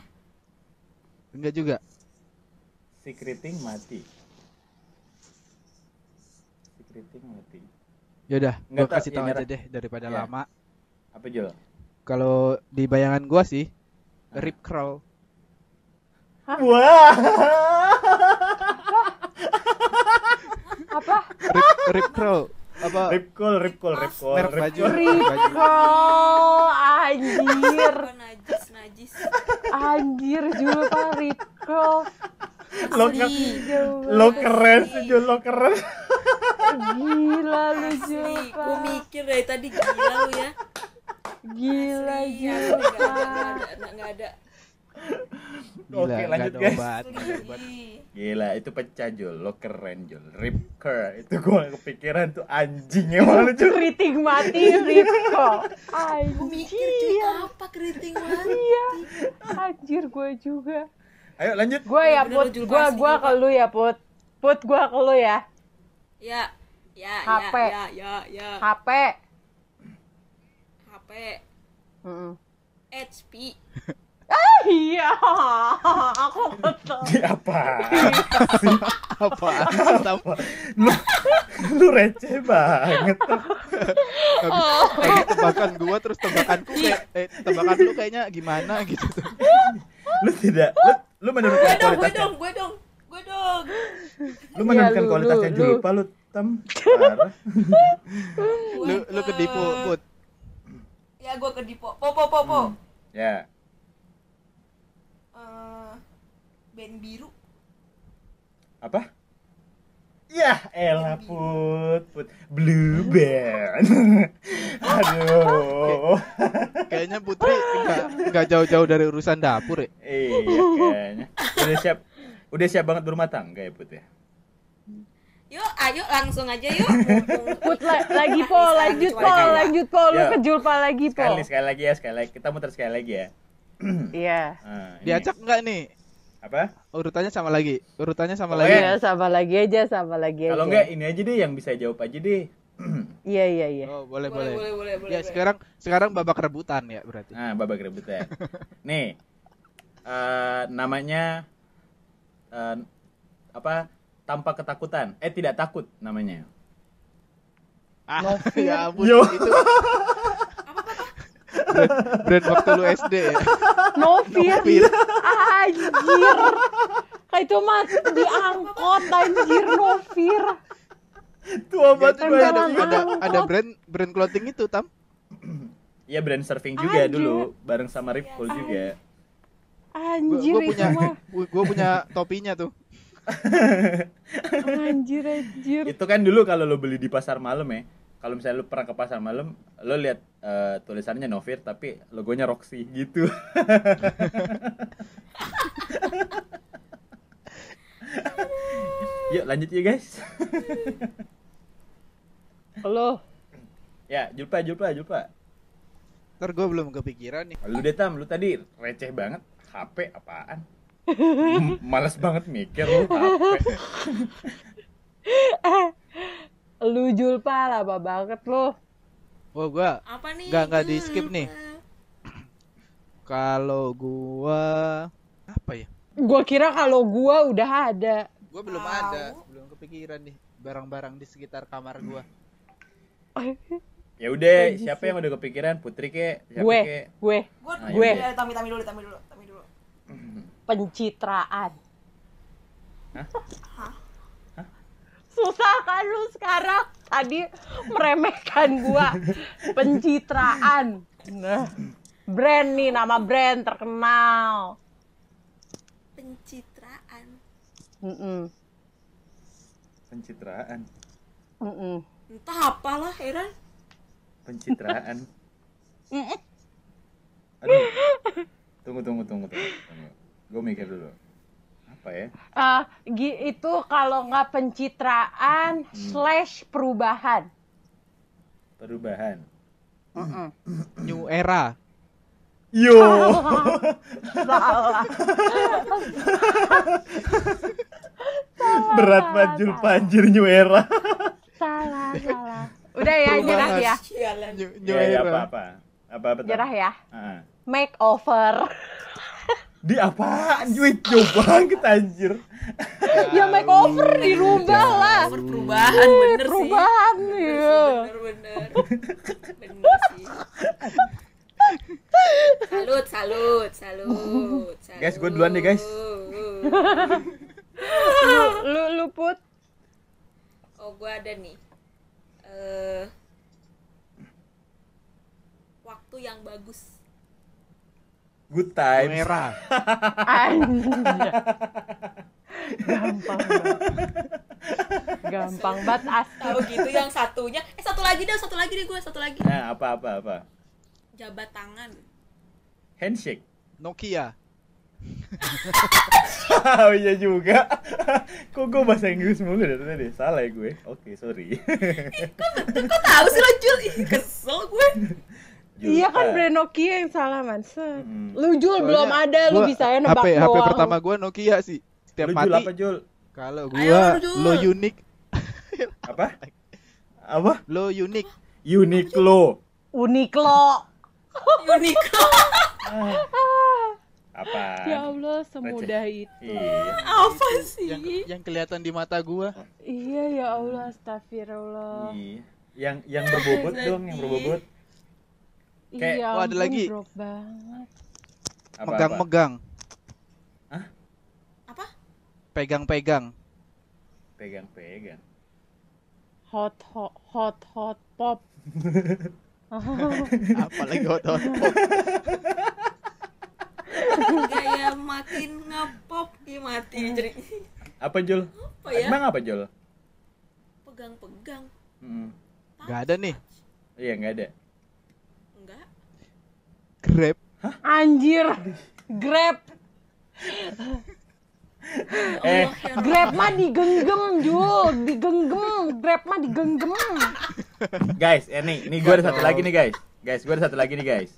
enggak juga Si keriting mati. Si keriting mati. yaudah tahu, kasih ya, tahu aja nyerah. deh daripada Ya. lama Apa Jul? kalau di bayangan gua sih Ah. rip curl Wah. apa rip rip curl apa? Rip call, rip call, rip call, merek rip baju. call. baju. anjir. Najis najis. Anjir Julpa recall Lo, Asli. ke- lo keren sih Jul, lo keren. gila lu Julpa gue mikir dari tadi gila lu ya. Gila nggak ada nggak ada nggak ada Gila, Oke, lanjut, guys. obat. Gila, itu pecah Jul, lo keren Jul. Rip curl, itu gue kepikiran tuh anjing emang lu Jul. keriting mati cuy anjir apa keriting mati iya anjir gue juga Ayo lanjut. gue ya put gue Julpa. ke lu ya put put gue ke lu ya ya ya HP. ya ya ya HP HP Mm-mm. HP iya aku betul Apa? apa Tam? lu, lu receh banget. Tadi tebakan gua terus tebakanku kayak eh, tebakan lu kayaknya gimana gitu. Lu tidak, lu, lu menurunkan gue dong gue kualitasnya. dong gue dong gue dong Lu menurunkan Iya, lu, kualitasnya lu, Julpa lu. Gua Lu lu ke Dipo, Put. ya gue ke Dipo po po po po Hmm. Ya. Eh, band biru Apa? Ya, elah put, put. Blue band. Aduh. Kayaknya Putri nggak nggak jauh-jauh dari urusan dapur ya. Iya kayaknya. Udah siap udah siap banget berumah tangga ya, Put ya. Yuk, ayo langsung aja yuk. Put la- lagi po, lanjut po, lanjut po, lu Ya. ke Julpa lagi po. Sekali sekali lagi ya, sekali lagi. Kita muter sekali lagi ya. Iya. Nah, ini. Diacak nggak nih? Apa? Urutannya sama lagi. Urutannya sama Pokoknya- lagi. Iya, sama lagi aja, sama lagi aja. Kalau enggak ini aja deh yang bisa jawab aja deh. Iya, iya, iya. Oh, boleh, Boleh, boleh. boleh, boleh, boleh. Ya, sekarang sekarang babak rebutan ya berarti. Nah, babak rebutan. Nih. eh, namanya eh, apa? Tanpa ketakutan. Eh, tidak takut namanya. Ah, Novir. ya ampun Yo. itu. brand, brand waktu lu SD ya. Novir. Novir. Anjir. Kayak itu mah diangkot anjir Novir. Tua banget jalan ada. Ada ada brand brand clothing itu, Tam. Iya, brand surfing juga Anjir. dulu bareng sama Ripple juga. Anjir gua punya mah. gua punya topinya tuh. Anjir, anjir. Itu kan dulu kalau lo beli di pasar malam ya. Kalau misalnya lo pernah ke pasar malam, lo lihat eh, tulisannya Novir tapi logonya Roxy gitu. Yuk lanjut ya guys. Lo ya, Julpa, Julpa, Julpa. Ntar gua belum kepikiran nih. Lu deh Tam, lu tadi receh banget. HP apaan? M- Males banget mikir lu HP. lu Julpa lama banget lo. Oh, gua Apa nih? Nggak- nggak di-skip Hmm, nih. kalau gua apa ya? Gua kira kalau gua udah ada. Gua belum Tahu. ada, belum kepikiran nih barang-barang di sekitar kamar gua. Ya udah, siapa yang udah kepikiran? Putri ke? Siapa gue, ke? gue Gue, Ah, gue. Eh, tami, tami dulu, tami dulu, tami dulu. pencitraan. Hah? Hah? Susah kan lu sekarang tadi meremehkan gua. Pencitraan. Nah, brand nih nama brand terkenal. Pencitraan. Mm-mm. Pencitraan. Mm-mm. Entah apalah, heran. Pencitraan. Aduh. Tunggu, tunggu, tunggu, tunggu. tunggu. Gue mikir dulu. Apa ya? Ah, gi- itu kalau nggak pencitraan slash perubahan. Perubahan. New era. Yo. Salah. Berat banget Jul Panjir New Era. Salah, salah. Udah ya, nyerah ya. Sialan. New, new Ya, ya, era. apa apa? Apa? Tam? Nyerah ya. Ah. Makeover. Di apaan? Cuy, jauh banget anjir. ya makeover dirubah lah. Over perubahan bener sih. Perubahan ya. Bener bener. Bener sih. Salut, salut, salut, salut. Guys, gua duluan deh, guys. Lu, lu, lu put. Oh, gua ada nih. Eh waktu yang bagus. Good times. era. Anjir. Gampang banget. Gampang banget asli. Tahu gitu yang satunya. Eh satu lagi deh, satu lagi deh gue, satu lagi. Nah, apa apa apa? Jabat tangan. Handshake. Nokia. oh iya juga. Kok gue bahasa Inggris mulu dari tadi? Salah ya gue. Oke, sorry. Kok tahu sih lo Jul? Kesel gue. Iya kan Julpa. brand Nokia yang salah man. Lu Jul belum Soalnya ada, lu gua- bisa ya nebak HP, HP doang. pertama gua Nokia sih. Setiap Lu Jul mati. apa Jul? Kalau gua Jul. lo unik, Apa? Apa? lo unik. Uniqlo. Uniqlo. Uniqlo. Apa? Ya Allah, semudah itu. Iya. Apa sih? Yang yang kelihatan di mata gua. Iya ya Allah, astagfirullah. Iya. Yang yang berbobot dong, yang berbobot. Kayak- iya, oh, ada lagi. drop banget. Apa, Megang-megang, Apa? pegang-pegang. Pegang-pegang. Hot hot hot hot pop. Apalagi hot-hot pop. Gaya makin ngepop, dia mati jadi Apa Jul? apa ya? Emang apa Jul? pegang-pegang Mm. Nggak ada nih. Iya nggak ada. Grab. Anjir. Grab. Eh. Allah ya Grab mah digenggam, Jul. Digenggam. Grab mah digenggam. Guys, eh nih, nih gue ada satu lagi nih guys. Guys, gue ada satu lagi nih guys.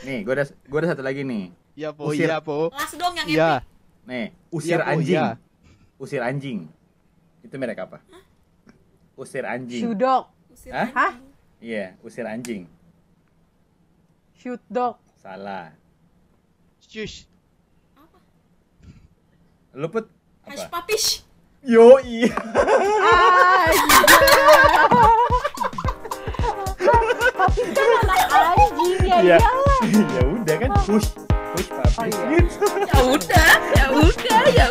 Nih, gue ada gue ada satu lagi nih. Ya po, Usir. iya po. las dong yang Iya. epic Nih, usir Iya, Po, anjing. iya. Usir anjing. Itu merek apa? Usir anjing. Dog. usir Hah? Hah? Iya, usir anjing. Shoot dog. Salah. Shush. apa Lu put hash apa? papish Yo iya. Kan anjing ya ya udah kan push push Oh, papis iya. gitu. ya udah ya udah